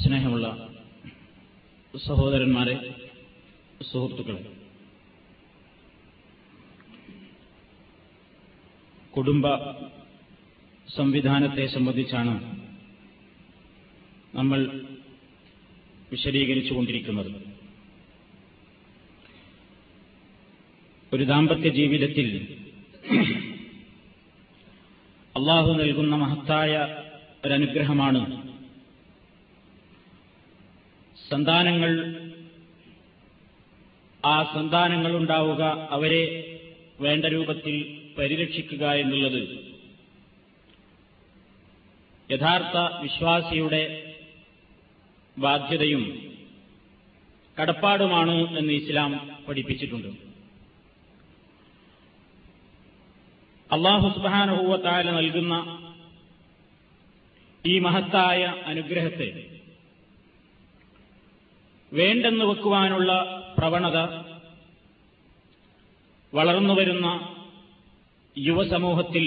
സ്നേഹമുള്ള സഹോദരന്മാരെ സുഹൃത്തുക്കളെ കുടുംബ സംവിധാനത്തെ സംബന്ധിച്ചാണ് നമ്മൾ വിശദീകരിച്ചുകൊണ്ടിരിക്കുന്നത് ഒരു ദാമ്പത്യ ജീവിതത്തിൽ അള്ളാഹു നൽകുന്ന മഹത്തായ ഒരനുഗ്രഹമാണ് സന്താനങ്ങൾ ആ സന്താനങ്ങൾ ഉണ്ടാവുക അവരെ വേണ്ട രൂപത്തിൽ പരിരക്ഷിക്കുക എന്നുള്ളത് യഥാർത്ഥ വിശ്വാസിയുടെ ബാധ്യതയും കടപ്പാടുമാണ് എന്ന് ഇസ്ലാം പഠിപ്പിച്ചിട്ടുണ്ട്. അള്ളാഹു സുബാനുഭൂവത്തായ നൽകുന്ന ഈ മഹത്തായ അനുഗ്രഹത്തെ വേണ്ടെന്ന് വെക്കുവാനുള്ള പ്രവണത വളർന്നുവരുന്ന യുവസമൂഹത്തിൽ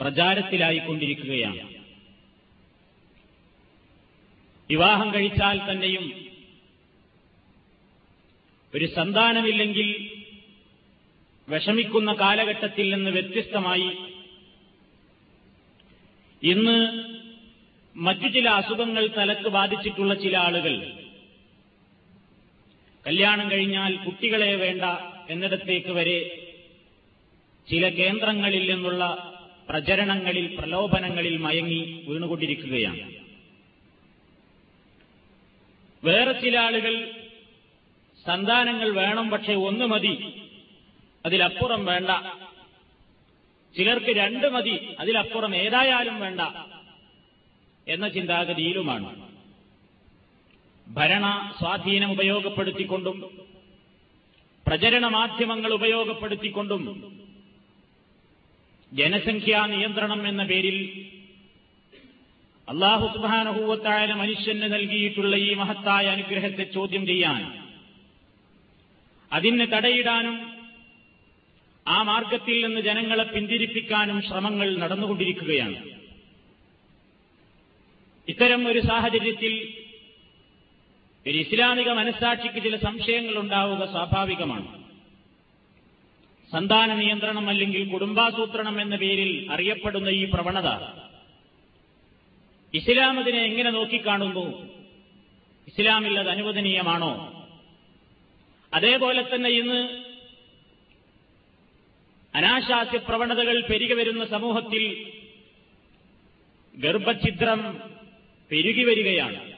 പ്രചാരത്തിലായിക്കൊണ്ടിരിക്കുകയാണ്. വിവാഹം കഴിച്ചാൽ തന്നെയും ഒരു സന്താനമില്ലെങ്കിൽ വിഷമിക്കുന്ന കാലഘട്ടത്തിൽ നിന്ന് വ്യത്യസ്തമായി ഇന്ന് മറ്റു ചില അസുഖങ്ങൾ തലക്ക് ബാധിച്ചിട്ടുള്ള ചില ആളുകൾ. കല്യാണം കഴിഞ്ഞാൽ കുട്ടികളെ വേണ്ട എന്നിടത്തേക്ക് വരെ ചില കേന്ദ്രങ്ങളിൽ നിന്നുള്ള പ്രചരണങ്ങളിൽ പ്രലോഭനങ്ങളിൽ മയങ്ങി വീണുകൊണ്ടിരിക്കുകയാണ്. വേറെ ചില ആളുകൾ സന്താനങ്ങൾ വേണം പക്ഷേ ഒന്ന് മതി അതിലപ്പുറം വേണ്ട. ചിലർക്ക് രണ്ട് മതി അതിലപ്പുറം ഏതായാലും വേണ്ട. എന്ന ചിന്താഗതിയിലുമാണ്. ഭരണ സ്വാധീനം ഉപയോഗപ്പെടുത്തിക്കൊണ്ടും പ്രചരണ മാധ്യമങ്ങൾ ഉപയോഗപ്പെടുത്തിക്കൊണ്ടും ജനസംഖ്യാ നിയന്ത്രണം എന്ന പേരിൽ അള്ളാഹു സുബാനഹൂവത്തായ മനുഷ്യന് നൽകിയിട്ടുള്ള ഈ മഹത്തായ അനുഗ്രഹത്തെ ചോദ്യം ചെയ്യാൻ അതിന് തടയിടാനും ആ മാർഗത്തിൽ നിന്ന് ജനങ്ങളെ പിന്തിരിപ്പിക്കാനും ശ്രമങ്ങൾ നടന്നുകൊണ്ടിരിക്കുകയാണ്. ഇത്തരം ഒരു സാഹചര്യത്തിൽ ഒരു ഇസ്ലാമിക മനസ്സാക്ഷിക്ക് ചില സംശയങ്ങൾ ഉണ്ടാവുക സ്വാഭാവികമാണ്. സന്താന നിയന്ത്രണം അല്ലെങ്കിൽ കുടുംബാസൂത്രണം എന്ന പേരിൽ അറിയപ്പെടുന്ന ഈ പ്രവണത ഇസ്ലാം അതിനെ എങ്ങനെ നോക്കിക്കാണുന്നു? ഇസ്ലാമിൽ അത് അനുവദനീയമാണോ? അതേപോലെ തന്നെ ഇന്ന് അനാശാസ്യ പ്രവണതകൾ പെരുകി വരുന്ന സമൂഹത്തിൽ ഗർഭഛിദ്രം പെരുകി വരികയാണ്.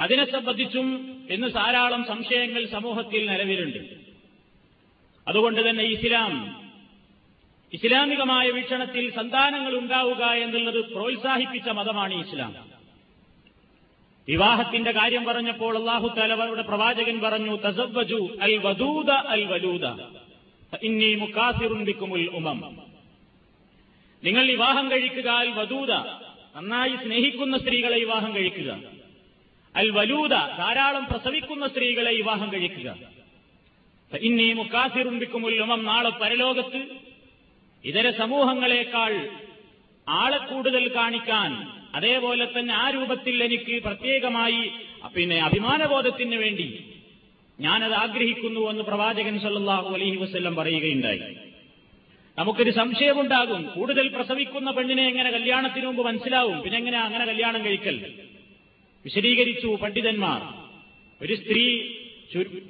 അതിനെ സംബന്ധിച്ചും ഇന്ന് ധാരാളം സംശയങ്ങൾ സമൂഹത്തിൽ നിലവിലുണ്ട്. അതുകൊണ്ട് തന്നെ ഇസ്ലാം ഇസ്ലാമികമായ വീക്ഷണത്തിൽ സന്താനങ്ങൾ ഉണ്ടാവുക എന്നുള്ളത് പ്രോത്സാഹിപ്പിച്ച മതമാണ് ഇസ്ലാം. വിവാഹത്തിന്റെ കാര്യം പറഞ്ഞപ്പോൾ അള്ളാഹു തലവരുടെ പ്രവാചകൻ പറഞ്ഞു തസവ്വജു അൽ വദൂദ അൽ വലൂദ ഇന്നി മുക്കാസിറുണ്ടിക്കുമുൽ ഉമം. നിങ്ങൾ വിവാഹം കഴിക്കുക അൽ വദൂദ നന്നായി സ്നേഹിക്കുന്ന സ്ത്രീകളെ വിവാഹം കഴിക്കുക. അൽ വലൂത ധാരാളം പ്രസവിക്കുന്ന സ്ത്രീകളെ വിവാഹം കഴിക്കുക. ഇന്നി ഉമം നാളെ പരലോകത്ത് ഇതര സമൂഹങ്ങളെക്കാൾ ആളെ കൂടുതൽ കാണിക്കാൻ അതേപോലെ തന്നെ ആ രൂപത്തിൽ എനിക്ക് പ്രത്യേകമായി പിന്നെ അഭിമാനബോധത്തിന് വേണ്ടി ഞാനത് ആഗ്രഹിക്കുന്നു എന്ന് പ്രവാചകൻ സല്ലാഹു അലഹി വസ്ല്ലം പറയുകയുണ്ടായി. നമുക്കൊരു സംശയമുണ്ടാകും. കൂടുതൽ പ്രസവിക്കുന്ന പെണ്ണിനെ എങ്ങനെ കല്യാണത്തിന് മുമ്പ് മനസ്സിലാവും? പിന്നെ എങ്ങനെ അങ്ങനെ കല്യാണം കഴിക്കൽ? വിശദീകരിച്ചു പണ്ഡിതന്മാർ. ഒരു സ്ത്രീ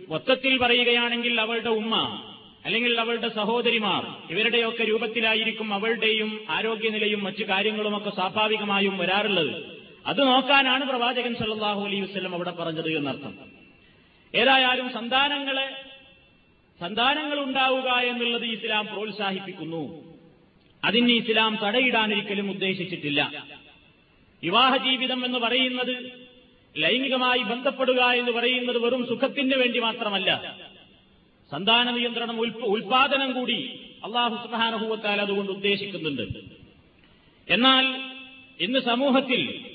മൊത്തത്തിൽ പറയുകയാണെങ്കിൽ അവളുടെ ഉമ്മ അല്ലെങ്കിൽ അവളുടെ സഹോദരിമാർ ഇവരുടെയൊക്കെ രൂപത്തിലായിരിക്കും അവളുടെയും ആരോഗ്യനിലയും മറ്റു കാര്യങ്ങളുമൊക്കെ സ്വാഭാവികമായും വരാറുള്ളത്. അത് നോക്കാനാണ് പ്രവാചകൻ സല്ലാഹു അലൈഹി വസ്ലം അവിടെ പറഞ്ഞത് എന്നർത്ഥം. ഏതായാലും സന്താനങ്ങളെ സന്താനങ്ങൾ ഉണ്ടാവുക എന്നുള്ളത് ഇസ്ലാം പ്രോത്സാഹിപ്പിക്കുന്നു. അതിന് ഇസ്ലാം തടയിടാനൊരിക്കലും ഉദ്ദേശിച്ചിട്ടില്ല. വിവാഹ ജീവിതം എന്ന് പറയുന്നത് ലൈംഗികമായി ബന്ധപ്പെടുക എന്ന് പറയുന്നത് വെറും സുഖത്തിന് വേണ്ടി മാത്രമല്ല. സന്താന നിയന്ത്രണം ഉൽപാദനം കൂടി അള്ളാഹു സുഹാനുഭൂവത്താൽ അതുകൊണ്ട് ഉദ്ദേശിക്കുന്നുണ്ട്. എന്നാൽ ഇന്ന് സമൂഹത്തിൽ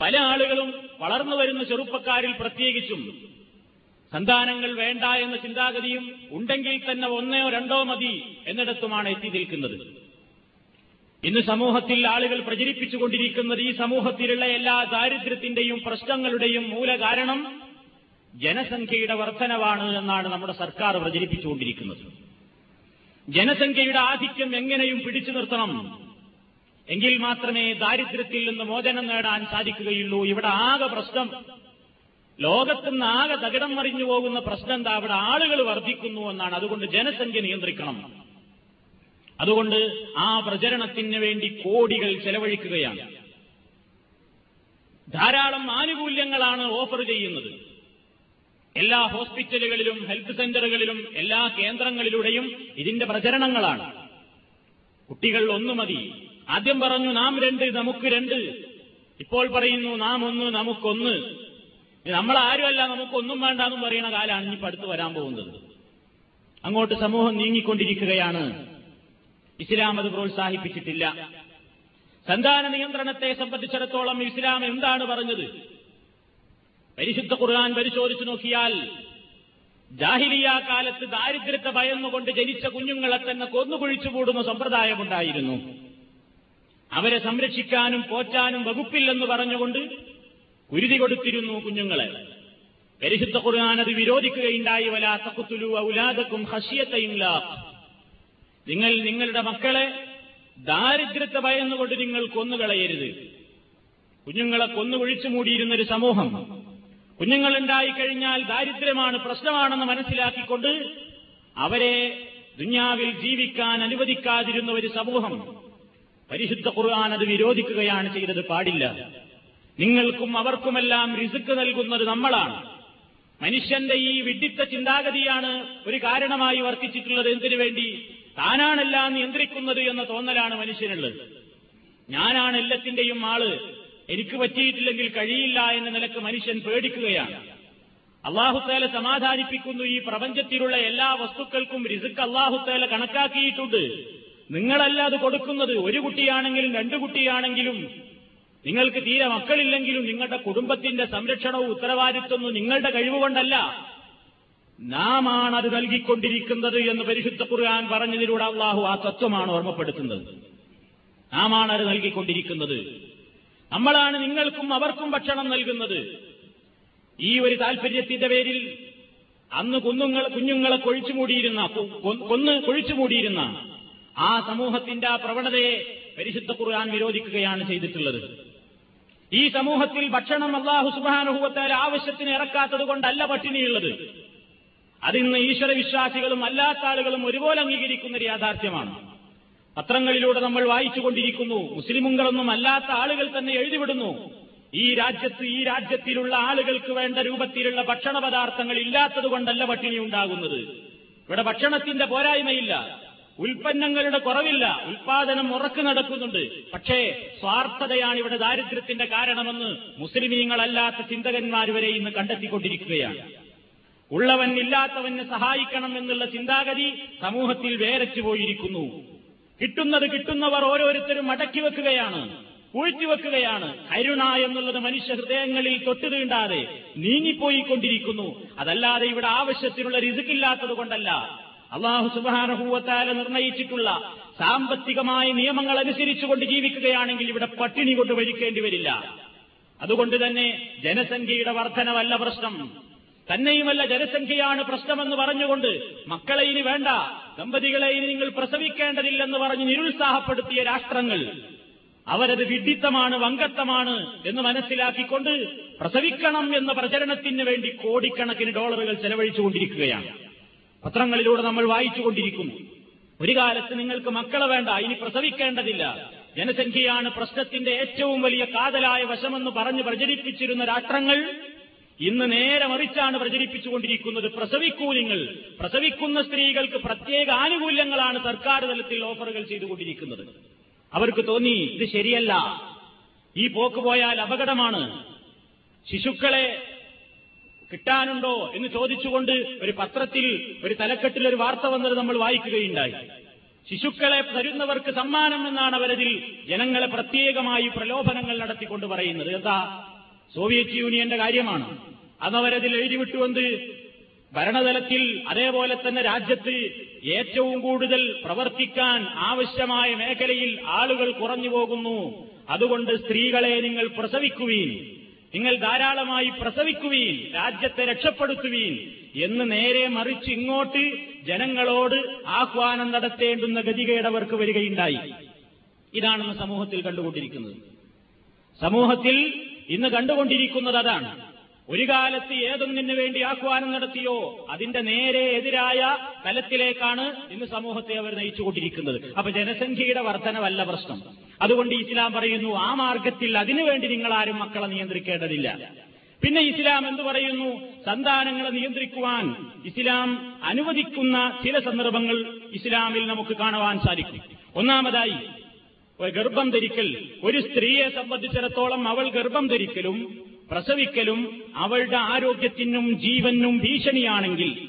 പല ആളുകളും വളർന്നു വരുന്ന ചെറുപ്പക്കാരിൽ പ്രത്യേകിച്ചും സന്താനങ്ങൾ വേണ്ട എന്ന ചിന്താഗതിയും ഉണ്ടെങ്കിൽ തന്നെ ഒന്നോ രണ്ടോ മതി എന്നിടത്തുമാണ് എത്തി നിൽക്കുന്നത് ഇന്ന് സമൂഹത്തിൽ ആളുകൾ പ്രചരിപ്പിച്ചുകൊണ്ടിരിക്കുന്നത് ഈ സമൂഹത്തിലുള്ള എല്ലാ ദാരിദ്ര്യത്തിന്റെയും പ്രശ്നങ്ങളുടെയും മൂലകാരണം ജനസംഖ്യയുടെ വർധനവാണ് എന്നാണ് നമ്മുടെ സർക്കാർ പ്രചരിപ്പിച്ചുകൊണ്ടിരിക്കുന്നത്. ജനസംഖ്യയുടെ ആധിക്യം എങ്ങനെയും പിടിച്ചു നിർത്തണം. എങ്കിൽ മാത്രമേ ദാരിദ്ര്യത്തിൽ നിന്ന് മോചനം നേടാൻ സാധിക്കുകയുള്ളൂ. ഇവിടെ ആകെ പ്രശ്നം ലോകത്തുനിന്ന് ആകെ തകിടം മറിഞ്ഞു പോകുന്ന പ്രശ്നം എന്താ അവിടെ ആളുകൾ വർദ്ധിക്കുന്നു എന്നാണ്. അതുകൊണ്ട് ജനസംഖ്യ നിയന്ത്രിക്കണം. അതുകൊണ്ട് ആ പ്രചരണത്തിന് വേണ്ടി കോടികൾ ചെലവഴിക്കുകയാണ്. ധാരാളം ആനുകൂല്യങ്ങളാണ് ഓഫർ ചെയ്യുന്നത്. എല്ലാ ഹോസ്പിറ്റലുകളിലും ഹെൽത്ത് സെന്ററുകളിലും എല്ലാ കേന്ദ്രങ്ങളിലൂടെയും ഇതിന്റെ പ്രചരണങ്ങളാണ്. കുട്ടികൾ ഒന്നു മതി. ആദ്യം പറഞ്ഞു നാം രണ്ട് നമുക്ക് രണ്ട്. ഇപ്പോൾ പറയുന്നു നാം ഒന്ന് നമുക്കൊന്ന് നമ്മൾ ആരുമല്ല നമുക്കൊന്നും വേണ്ടെന്നും പറയുന്ന കാലാണ് ഇനി അടുത്ത് വരാൻ പോകുന്നത്. അങ്ങോട്ട് സമൂഹം നീങ്ങിക്കൊണ്ടിരിക്കുകയാണ്. ഇസ്ലാം അത് പ്രോത്സാഹിപ്പിച്ചിട്ടില്ല. സന്താന നിയന്ത്രണത്തെ സംബന്ധിച്ചിടത്തോളം ഇസ്ലാം എന്താണ് പറഞ്ഞത്? പരിശുദ്ധ ഖുർആൻ പരിശോധിച്ചു നോക്കിയാൽ ജാഹിലിയ കാലത്ത് ദാരിദ്ര്യത്തെ ഭയന്നുകൊണ്ട് ജനിച്ച കുഞ്ഞുങ്ങളെ തന്നെ കൊന്നുകൊഴിച്ചു കൂടുന്ന സമ്പ്രദായമുണ്ടായിരുന്നു. അവരെ സംരക്ഷിക്കാനും പോറ്റാനും വകുപ്പില്ലെന്ന് പറഞ്ഞുകൊണ്ട് കുരുതി കൊടുത്തിരുന്നു കുഞ്ഞുങ്ങളെ. പരിശുദ്ധ ഖുർആൻ അത് വിരോധിക്കുകയുണ്ടായി. വലാ തഖുത്തുലു ഔലാദക്കും ഖശിയത്തയില്ല നിങ്ങൾ നിങ്ങളുടെ മക്കളെ ദാരിദ്ര്യത്തെ ഭയന്നുകൊണ്ട് നിങ്ങൾ കൊന്നുകളയരുത്. കുഞ്ഞുങ്ങളെ കൊന്നുകുഴിച്ചു മൂടിയിരുന്നൊരു സമൂഹം. കുഞ്ഞുങ്ങളുണ്ടായിക്കഴിഞ്ഞാൽ ദാരിദ്ര്യമാണ് പ്രശ്നമാണെന്ന് മനസ്സിലാക്കിക്കൊണ്ട് അവരെ ദുന്യാവിൽ ജീവിക്കാൻ അനുവദിക്കാതിരുന്ന ഒരു സമൂഹം. പരിശുദ്ധ ഖുർആൻ അത് വിരോധിക്കുകയാണ് ചെയ്തത് പാടില്ല. നിങ്ങൾക്കും അവർക്കുമെല്ലാം റിസുക്ക് നൽകുന്നത് നമ്മളാണ്. മനുഷ്യന്റെ ഈ വിഡിത്ത ചിന്താഗതിയാണ് ഒരു കാരണമായി വർത്തിച്ചിട്ടുള്ളത്. എന്തിനു വേണ്ടി? താനാണെല്ലാം നിയന്ത്രിക്കുന്നത് എന്ന തോന്നലാണ് മനുഷ്യനുള്ളത്. ഞാനാണ് എല്ലാത്തിന്റെയും ആൾ. എനിക്ക് പറ്റിയിട്ടില്ലെങ്കിൽ കഴിയില്ല എന്ന നിലയ്ക്ക് മനുഷ്യൻ പേടിക്കുകയാണ്. അള്ളാഹുത്തേല സമാധാനിപ്പിക്കുന്നു ഈ പ്രപഞ്ചത്തിലുള്ള എല്ലാ വസ്തുക്കൾക്കും റിസുക്ക് അള്ളാഹുത്തേല കണക്കാക്കിയിട്ടുണ്ട്. നിങ്ങളല്ല അത് കൊടുക്കുന്നത്. ഒരു കുട്ടിയാണെങ്കിലും രണ്ടു കുട്ടിയാണെങ്കിലും നിങ്ങൾക്ക് തീരെ മക്കളില്ലെങ്കിലും നിങ്ങളുടെ കുടുംബത്തിന്റെ സംരക്ഷണവും ഉത്തരവാദിത്വവും നിങ്ങളുടെ കഴിവുകൊണ്ടല്ല. നാമാണ് അത് നൽകിക്കൊണ്ടിരിക്കുന്നത് എന്ന് പരിശുദ്ധ ഖുർആൻ പറഞ്ഞതിലൂടെ അള്ളാഹു ആ തത്വമാണ് ഓർമ്മപ്പെടുത്തുന്നത്. നാമാണ് അത് നൽകിക്കൊണ്ടിരിക്കുന്നത്. നമ്മളാണ് നിങ്ങൾക്കും അവർക്കും ഭക്ഷണം നൽകുന്നത്. ഈ ഒരു താൽപര്യത്തിന്റെ പേരിൽ അന്ന് കുന്നുങ്ങൾ കുഞ്ഞുങ്ങളെ കൊഴിച്ചുമൂടിയിരുന്ന കൊന്ന് കൊഴിച്ചുമൂടിയിരുന്ന ആ സമൂഹത്തിന്റെ ആ പ്രവണതയെ പരിശുദ്ധ ഖുർആൻ വിരോധിക്കുകയാണ് ചെയ്തിട്ടുള്ളത്. ഈ സമൂഹത്തിൽ ഭക്ഷണം അള്ളാഹു സുബാനുഭവത്താൽ ആവശ്യത്തിന് ഇറക്കാത്തത് കൊണ്ടല്ല പട്ടിണിയുള്ളത്. അതിന്ന് ഈശ്വര വിശ്വാസികളും അല്ലാത്ത ആളുകളും ഒരുപോലെ അംഗീകരിക്കുന്ന ഒരു യാഥാർത്ഥ്യമാണ്. പത്രങ്ങളിലൂടെ നമ്മൾ വായിച്ചുകൊണ്ടിരിക്കുന്നു മുസ്ലിമുകളൊന്നും അല്ലാത്ത ആളുകൾ തന്നെ എഴുതിവിടുന്നു. ഈ രാജ്യത്ത് ഈ രാജ്യത്തിലുള്ള ആളുകൾക്ക് വേണ്ട രൂപത്തിലുള്ള ഭക്ഷണ പദാർത്ഥങ്ങൾ ഇല്ലാത്തത് കൊണ്ടല്ല പട്ടിണി ഉണ്ടാകുന്നത്. ഇവിടെ ഭക്ഷണത്തിന്റെ പോരായ്മയില്ല. ഉൽപ്പന്നങ്ങളുടെ കുറവില്ല. ഉൽപാദനം ഉറക്കു നടക്കുന്നുണ്ട്. പക്ഷേ സ്വാർത്ഥതയാണ് ഇവിടെ ദാരിദ്ര്യത്തിന്റെ കാരണമെന്ന് മുസ്ലിമീങ്ങളല്ലാത്ത ചിന്തകന്മാർ വരെ ഇന്ന് കണ്ടെത്തിക്കൊണ്ടിരിക്കുകയാണ്. ഉള്ളവൻ ഇല്ലാത്തവന് സഹായിക്കണം എന്നുള്ള ചിന്താഗതി സമൂഹത്തിൽ വേരച്ചു പോയിരിക്കുന്നു. കിട്ടുന്നത് കിട്ടുന്നവർ ഓരോരുത്തരും അടക്കി വെക്കുകയാണ് പൂഴ്ത്തിവെക്കുകയാണ് കരുണ എന്നുള്ളത് മനുഷ്യ ഹൃദയങ്ങളിൽ തൊട്ടു തീണ്ടാതെ നീങ്ങിപ്പോയിക്കൊണ്ടിരിക്കുന്നു. അതല്ലാതെ ഇവിടെ ആവശ്യത്തിനുള്ള രിസുക്കില്ലാത്തത് കൊണ്ടല്ല അള്ളാഹു സുബാനഹൂവത്താല നിർണയിച്ചിട്ടുള്ള സാമ്പത്തികമായ നിയമങ്ങൾ അനുസരിച്ചുകൊണ്ട് ജീവിക്കുകയാണെങ്കിൽ ഇവിടെ പട്ടിണി കൊണ്ട് ഭരിക്കേണ്ടി വരില്ല. അതുകൊണ്ട് തന്നെ ജനസംഖ്യയുടെ വർധനവല്ല പ്രശ്നം. തന്നെയുമല്ല ജനസംഖ്യയാണ് പ്രശ്നമെന്ന് പറഞ്ഞുകൊണ്ട് മക്കളെ ഇനി വേണ്ട ദമ്പതികളെ ഇനി നിങ്ങൾ പ്രസവിക്കേണ്ടതില്ലെന്ന് പറഞ്ഞ് നിരുത്സാഹപ്പെടുത്തിയ രാഷ്ട്രങ്ങൾ അവരത് വിഡിത്തമാണ് വങ്കത്തമാണ് എന്ന് മനസ്സിലാക്കിക്കൊണ്ട് പ്രസവിക്കണം എന്ന പ്രചരണത്തിന് വേണ്ടി കോടിക്കണക്കിന് ഡോളറുകൾ ചെലവഴിച്ചുകൊണ്ടിരിക്കുകയാണ്. പത്രങ്ങളിലൂടെ നമ്മൾ വായിച്ചുകൊണ്ടിരിക്കുന്നു. ഒരു കാലത്ത് നിങ്ങൾക്ക് മക്കളെ വേണ്ട ഇനി പ്രസവിക്കേണ്ടതില്ല. ജനസംഖ്യയാണ് പ്രശ്നത്തിന്റെ ഏറ്റവും വലിയ കാതലായ വശമെന്ന് പറഞ്ഞ് പ്രചരിപ്പിച്ചിരുന്ന രാഷ്ട്രങ്ങൾ ഇന്ന് നേരെ മറിച്ചാണ് പ്രചരിപ്പിച്ചുകൊണ്ടിരിക്കുന്നത്. പ്രസവിക്കൂലിങ്ങൾ പ്രസവിക്കുന്ന സ്ത്രീകൾക്ക് പ്രത്യേക ആനുകൂല്യങ്ങളാണ് സർക്കാർ തലത്തിൽ ഓഫറുകൾ ചെയ്തുകൊണ്ടിരിക്കുന്നത്. അവർക്ക് തോന്നി ഇത് ശരിയല്ല. ഈ പോക്ക് പോയാൽ അപകടമാണ്. ശിശുക്കളെ കിട്ടാനുണ്ടോ എന്ന് ചോദിച്ചുകൊണ്ട് ഒരു പത്രത്തിൽ ഒരു തലക്കെട്ടിൽ ഒരു വാർത്ത വന്നത് നമ്മൾ വായിക്കുകയുണ്ടായി. ശിശുക്കളെ തരുന്നവർക്ക് സമ്മാനം എന്നാണ് അവരതിൽ ജനങ്ങളെ പ്രത്യേകമായി പ്രലോഭനങ്ങൾ നടത്തിക്കൊണ്ട് പറയുന്നത്. എന്താ? സോവിയറ്റ് യൂണിയന്റെ കാര്യമാണ്. അതവരതിൽ എഴുതിവിട്ടുകൊണ്ട് ഭരണതലത്തിൽ അതേപോലെ തന്നെ രാജ്യത്ത് ഏറ്റവും കൂടുതൽ പ്രവർത്തിക്കാൻ ആവശ്യമായ മേഖലയിൽ ആളുകൾ കുറഞ്ഞു പോകുന്നു അതുകൊണ്ട് സ്ത്രീകളെ നിങ്ങൾ പ്രസവിക്കുവീൻ. നിങ്ങൾ ധാരാളമായി പ്രസവിക്കുവീൻ രാജ്യത്തെ രക്ഷപ്പെടുത്തുവീൻ എന്ന് നേരെ മറിച്ച് ഇങ്ങോട്ട് ജനങ്ങളോട് ആഹ്വാനം നടത്തേണ്ടുന്ന ഗതികേടവർക്ക് വരികയുണ്ടായി. ഇതാണെന്ന് സമൂഹത്തിൽ കണ്ടുകൊണ്ടിരിക്കുന്നത്. സമൂഹത്തിൽ ഇന്ന് കണ്ടുകൊണ്ടിരിക്കുന്നത് അതാണ്. ഒരു കാലത്ത് ഏതൊന്നിനു വേണ്ടി ആഹ്വാനം നടത്തിയോ അതിന്റെ നേരെ എതിരായ തലത്തിലേക്കാണ് ഇന്ന് സമൂഹത്തെ അവർ നയിച്ചുകൊണ്ടിരിക്കുന്നത്. അപ്പൊ ജനസംഖ്യയുടെ വർധനവല്ല പ്രശ്നം. അതുകൊണ്ട് ഇസ്ലാം പറയുന്നു ആ മാർഗത്തിൽ അതിനുവേണ്ടി നിങ്ങൾ ആരും മക്കളെ നിയന്ത്രിക്കേണ്ടതില്ല. പിന്നെ ഇസ്ലാം എന്ത് പറയുന്നു? സന്താനങ്ങളെ നിയന്ത്രിക്കുവാൻ ഇസ്ലാം അനുവദിക്കുന്ന ചില സന്ദർഭങ്ങൾ ഇസ്ലാമിൽ നമുക്ക് കാണുവാൻ സാധിക്കും. ഒന്നാമതായി ഗർഭം ധരിക്കൽ. ഒരു സ്ത്രീയെ സംബന്ധിച്ചിടത്തോളം അവൾ ഗർഭം ധരിക്കലും പ്രസവിക്കലും അവളുടെ ആരോഗ്യത്തിനും ജീവനും ഭീഷണിയാണെങ്കിൽ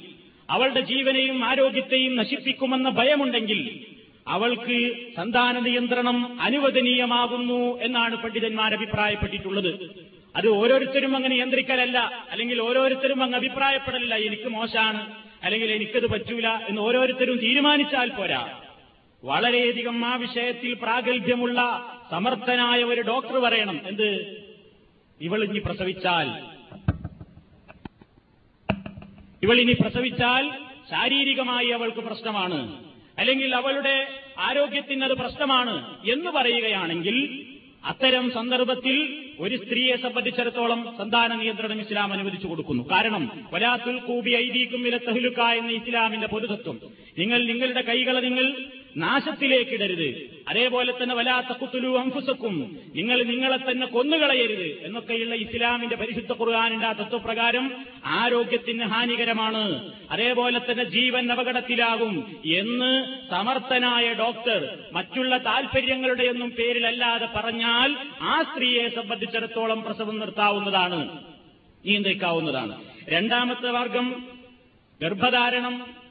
അവളുടെ ജീവനെയും ആരോഗ്യത്തെയും നശിപ്പിക്കുമെന്ന ഭയമുണ്ടെങ്കിൽ അവൾക്ക് സന്താന നിയന്ത്രണം അനുവദനീയമാകുന്നു എന്നാണ് പണ്ഡിതന്മാർ അഭിപ്രായപ്പെട്ടിട്ടുള്ളത്. അത് ഓരോരുത്തരും അങ്ങനെ നിയന്ത്രിക്കലല്ല അല്ലെങ്കിൽ ഓരോരുത്തരും അങ്ങ് അഭിപ്രായപ്പെടലില്ല എനിക്ക് മോശമാണ് അല്ലെങ്കിൽ എനിക്കത് പറ്റൂല എന്ന് ഓരോരുത്തരും തീരുമാനിച്ചാൽ പോരാ. വളരെയധികം ആ വിഷയത്തിൽ പ്രാഗൽഭ്യമുള്ള സമർത്ഥനായ ഒരു ഡോക്ടർ പറയണം. എന്ത്? ഇവൾ ഇനി പ്രസവിച്ചാൽ ഇവളിനി പ്രസവിച്ചാൽ ശാരീരികമായി അവൾക്ക് പ്രശ്നമാണ്. അല്ലെങ്കിൽ അവളുടെ ആരോഗ്യത്തിന് അത് പ്രശ്നമാണ് എന്ന് പറയുകയാണെങ്കിൽ അത്തരം സന്ദർഭത്തിൽ ഒരു സ്ത്രീയെ സംബന്ധിച്ചിടത്തോളം സന്താന നിയന്ത്രണം ഇസ്ലാം അനുവദിച്ചു കൊടുക്കുന്നു. കാരണം വലാത്തുൽ കൂബി ഐദീക്കും വിലത്തഹുലുക്ക എന്ന ഇസ്ലാമിന്റെ പൊതുതത്വം. നിങ്ങൾ നിങ്ങളുടെ കൈകളെ നിങ്ങൾ നാശത്തിലേക്കിടരുത്. അതേപോലെ തന്നെ വലാത്ത കുത്തുലു അംഫുസക്കും. നിങ്ങൾ നിങ്ങളെ തന്നെ കൊന്നുകളയരുത് എന്നൊക്കെയുള്ള ഇസ്ലാമിന്റെ പരിശുദ്ധ കുറുകാനുണ്ട് ആ തത്വപ്രകാരം ആരോഗ്യത്തിന് ഹാനികരമാണ്. അതേപോലെ തന്നെ ജീവൻ അപകടത്തിലാകും എന്ന് സമർത്ഥനായ ഡോക്ടർ മറ്റുള്ള താൽപര്യങ്ങളുടെ ഒന്നും പേരിലല്ലാതെ പറഞ്ഞാൽ ആ സ്ത്രീയെ സംബന്ധിച്ചിടത്തോളം പ്രസവം നിർത്താവുന്നതാണ്. നിയന്ത്രിക്കാവുന്നതാണ്. രണ്ടാമത്തെ വർഗം ഗർഭധാരണം.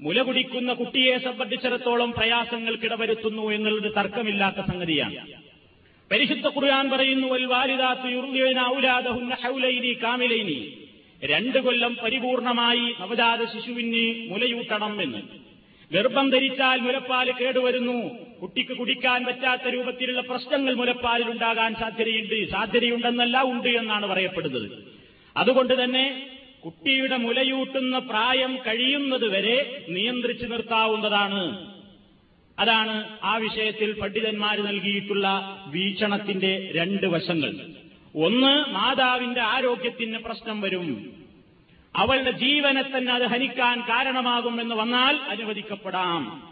മുല കുടിക്കുന്ന കുട്ടിയെ സംബന്ധിച്ചിടത്തോളം പ്രയാസങ്ങൾക്കിടവരുത്തുന്നു എന്നുള്ളത് തർക്കമില്ലാത്ത സംഗതിയാണ്. പരിശുദ്ധ ഖുർആൻ പറയുന്നു കാമിലൈനി. രണ്ട് കൊല്ലം പരിപൂർണമായി നവജാത ശിശുവിന് മുലയൂട്ടണം എന്ന്. ഗർഭം ധരിച്ചാൽ മുലപ്പാൽ കേടുവരുന്നു. കുട്ടിക്ക് കുടിക്കാൻ പറ്റാത്ത രൂപത്തിലുള്ള പ്രശ്നങ്ങൾ മുലപ്പാലിൽ ഉണ്ടാകാൻ സാധ്യതയുണ്ട്. സാധ്യതയുണ്ടെന്നല്ല ഉണ്ട് എന്നാണ് പറയപ്പെടുന്നത്. അതുകൊണ്ട് തന്നെ കുട്ടിയുടെ മുലയൂട്ടുന്ന പ്രായം കഴിയുന്നതുവരെ നിയന്ത്രിച്ചു നിർത്താവുന്നതാണ്. അതാണ് ആ വിഷയത്തിൽ പണ്ഡിതന്മാർ നൽകിയിട്ടുള്ള വീക്ഷണത്തിന്റെ രണ്ട് വശങ്ങൾ. ഒന്ന് മാതാവിന്റെ ആരോഗ്യത്തിന് പ്രശ്നം വരും. അവളുടെ ജീവനെ തന്നെ അത് ഹനിക്കാൻ കാരണമാകുമെന്ന് വന്നാൽ അനുവദിക്കപ്പെടാം.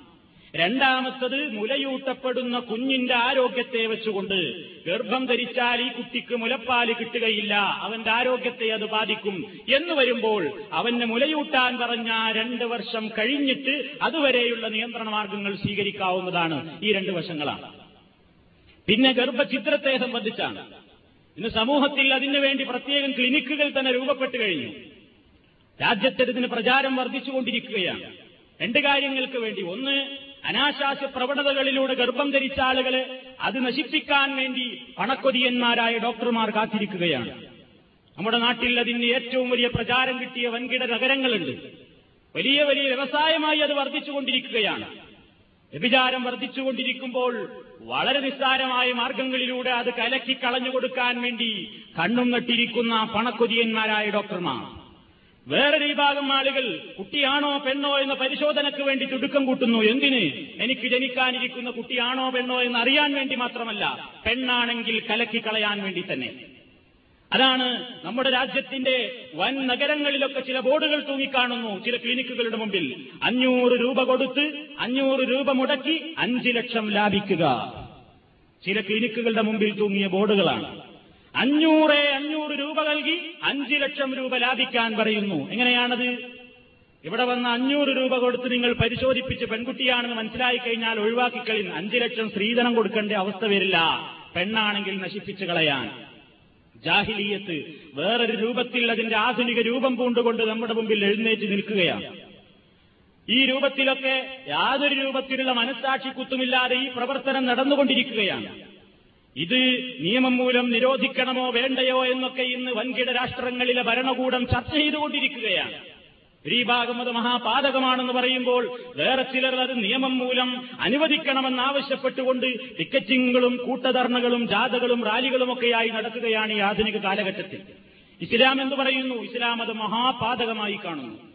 രണ്ടാമത്തത് മുലയൂട്ടപ്പെടുന്ന കുഞ്ഞിന്റെ ആരോഗ്യത്തെ വെച്ചുകൊണ്ട് ഗർഭം ധരിച്ചാൽ ഈ കുട്ടിക്ക് മുലപ്പാൽ കിട്ടുകയില്ല. അവന്റെ ആരോഗ്യത്തെ അത് ബാധിക്കും. എന്ന് വരുമ്പോൾ അവന് മുലയൂട്ടാൻ പറഞ്ഞ രണ്ട് വർഷം കഴിഞ്ഞിട്ട് അതുവരെയുള്ള നിയന്ത്രണ മാർഗങ്ങൾ സ്വീകരിക്കാവുന്നതാണ് ഈ രണ്ട് വശങ്ങളാണ്. പിന്നെ ഗർഭചിത്രത്തെ സംബന്ധിച്ചാണ്. ഇന്ന് സമൂഹത്തിൽ അതിനുവേണ്ടി പ്രത്യേകം ക്ലിനിക്കുകൾ തന്നെ രൂപപ്പെട്ടു കഴിഞ്ഞു. രാജ്യത്തിന് പ്രചാരം വർദ്ധിച്ചുകൊണ്ടിരിക്കുകയാണ്. രണ്ട് കാര്യങ്ങൾക്ക് വേണ്ടി. ഒന്ന് അനാശാസ്യ പ്രവണതകളിലൂടെ ഗർഭം ധരിച്ച ആളുകളെ അത് നശിപ്പിക്കാൻ വേണ്ടി പണക്കൊതിയന്മാരായ ഡോക്ടർമാർ കാത്തിരിക്കുകയാണ്. നമ്മുടെ നാട്ടിൽ അതിന് ഏറ്റവും വലിയ പ്രചാരം കിട്ടിയ വൻകിട നഗരങ്ങളുണ്ട്. വലിയ വലിയ വ്യവസായമായി അത് വർദ്ധിച്ചുകൊണ്ടിരിക്കുകയാണ്. വ്യഭിചാരം വർദ്ധിച്ചുകൊണ്ടിരിക്കുമ്പോൾ വളരെ നിസ്സാരമായ മാർഗങ്ങളിലൂടെ അത് കലക്കി കളഞ്ഞു കൊടുക്കാൻ വേണ്ടി കണ്ണും നട്ടിരിക്കുന്ന പണക്കൊതിയന്മാരായ ഡോക്ടർമാർ. വേറൊരു വിഭാഗം ആളുകൾ കുട്ടിയാണോ പെണ്ണോ എന്ന പരിശോധനയ്ക്ക് വേണ്ടി ചുടുക്കം കൂട്ടുന്നു. എന്തിന്? എനിക്ക് ജനിക്കാനിരിക്കുന്ന കുട്ടിയാണോ പെണ്ണോ എന്ന് അറിയാൻ വേണ്ടി മാത്രമല്ല പെണ്ണാണെങ്കിൽ കലക്കി കളയാൻ വേണ്ടി തന്നെ. അതാണ് നമ്മുടെ രാജ്യത്തിന്റെ വൻ നഗരങ്ങളിലൊക്കെ ചില ബോർഡുകൾ തൂങ്ങിക്കാണുന്നു. ചില ക്ലിനിക്കുകളുടെ മുമ്പിൽ അഞ്ഞൂറ് രൂപ കൊടുത്ത് അഞ്ഞൂറ് രൂപ മുടക്കി അഞ്ചു ലക്ഷം ലാഭിക്കുക. ചില ക്ലിനിക്കുകളുടെ മുമ്പിൽ തൂങ്ങിയ ബോർഡുകളാണ്. അഞ്ഞൂറ് അഞ്ഞൂറ് രൂപ നൽകി അഞ്ചു ലക്ഷം രൂപ ലാഭിക്കാൻ പറയുന്നു. എങ്ങനെയാണത്? ഇവിടെ വന്ന അഞ്ഞൂറ് രൂപ കൊടുത്ത് നിങ്ങൾ പരിശോധിപ്പിച്ച് പെൺകുട്ടിയാണെന്ന് മനസ്സിലായി കഴിഞ്ഞാൽ ഒഴിവാക്കി കഴിയും അഞ്ചു ലക്ഷം സ്ത്രീധനം കൊടുക്കേണ്ട അവസ്ഥ വരില്ല. പെണ്ണാണെങ്കിൽ നശിപ്പിച്ചു കളയാൻ. ജാഹിലീയത്ത് വേറൊരു രൂപത്തിൽ അതിന്റെ ആധുനിക രൂപം പൂണ്ടുകൊണ്ട് നമ്മുടെ മുമ്പിൽ എഴുന്നേറ്റ് നിൽക്കുകയാണ്. ഈ രൂപത്തിലൊക്കെ യാതൊരു രൂപത്തിലുള്ള മനസ്സാക്ഷി കുത്തുമില്ലാതെ ഈ പ്രവർത്തനം നടന്നുകൊണ്ടിരിക്കുകയാണ്. ഇത് നിയമം മൂലം നിരോധിക്കണമോ വേണ്ടയോ എന്നൊക്കെ ഇന്ന് വൻകിട രാഷ്ട്രങ്ങളിലെ ഭരണകൂടം ചർച്ച ചെയ്തുകൊണ്ടിരിക്കുകയാണ്. ഈ ഭാഗം അത് മഹാപാതകമാണെന്ന് പറയുമ്പോൾ വേറെ ചിലർ അത് നിയമം മൂലം അനുവദിക്കണമെന്നാവശ്യപ്പെട്ടുകൊണ്ട് ടിക്കറ്റിങ്ങുകളും കൂട്ടധർണകളും ജാഥകളും റാലികളുമൊക്കെയായി നടക്കുകയാണ് ഈ ആധുനിക കാലഘട്ടത്തിൽ. ഇസ്ലാം എന്ന് പറയുന്നു. ഇസ്ലാം അത് മഹാപാതകമായി കാണുന്നു.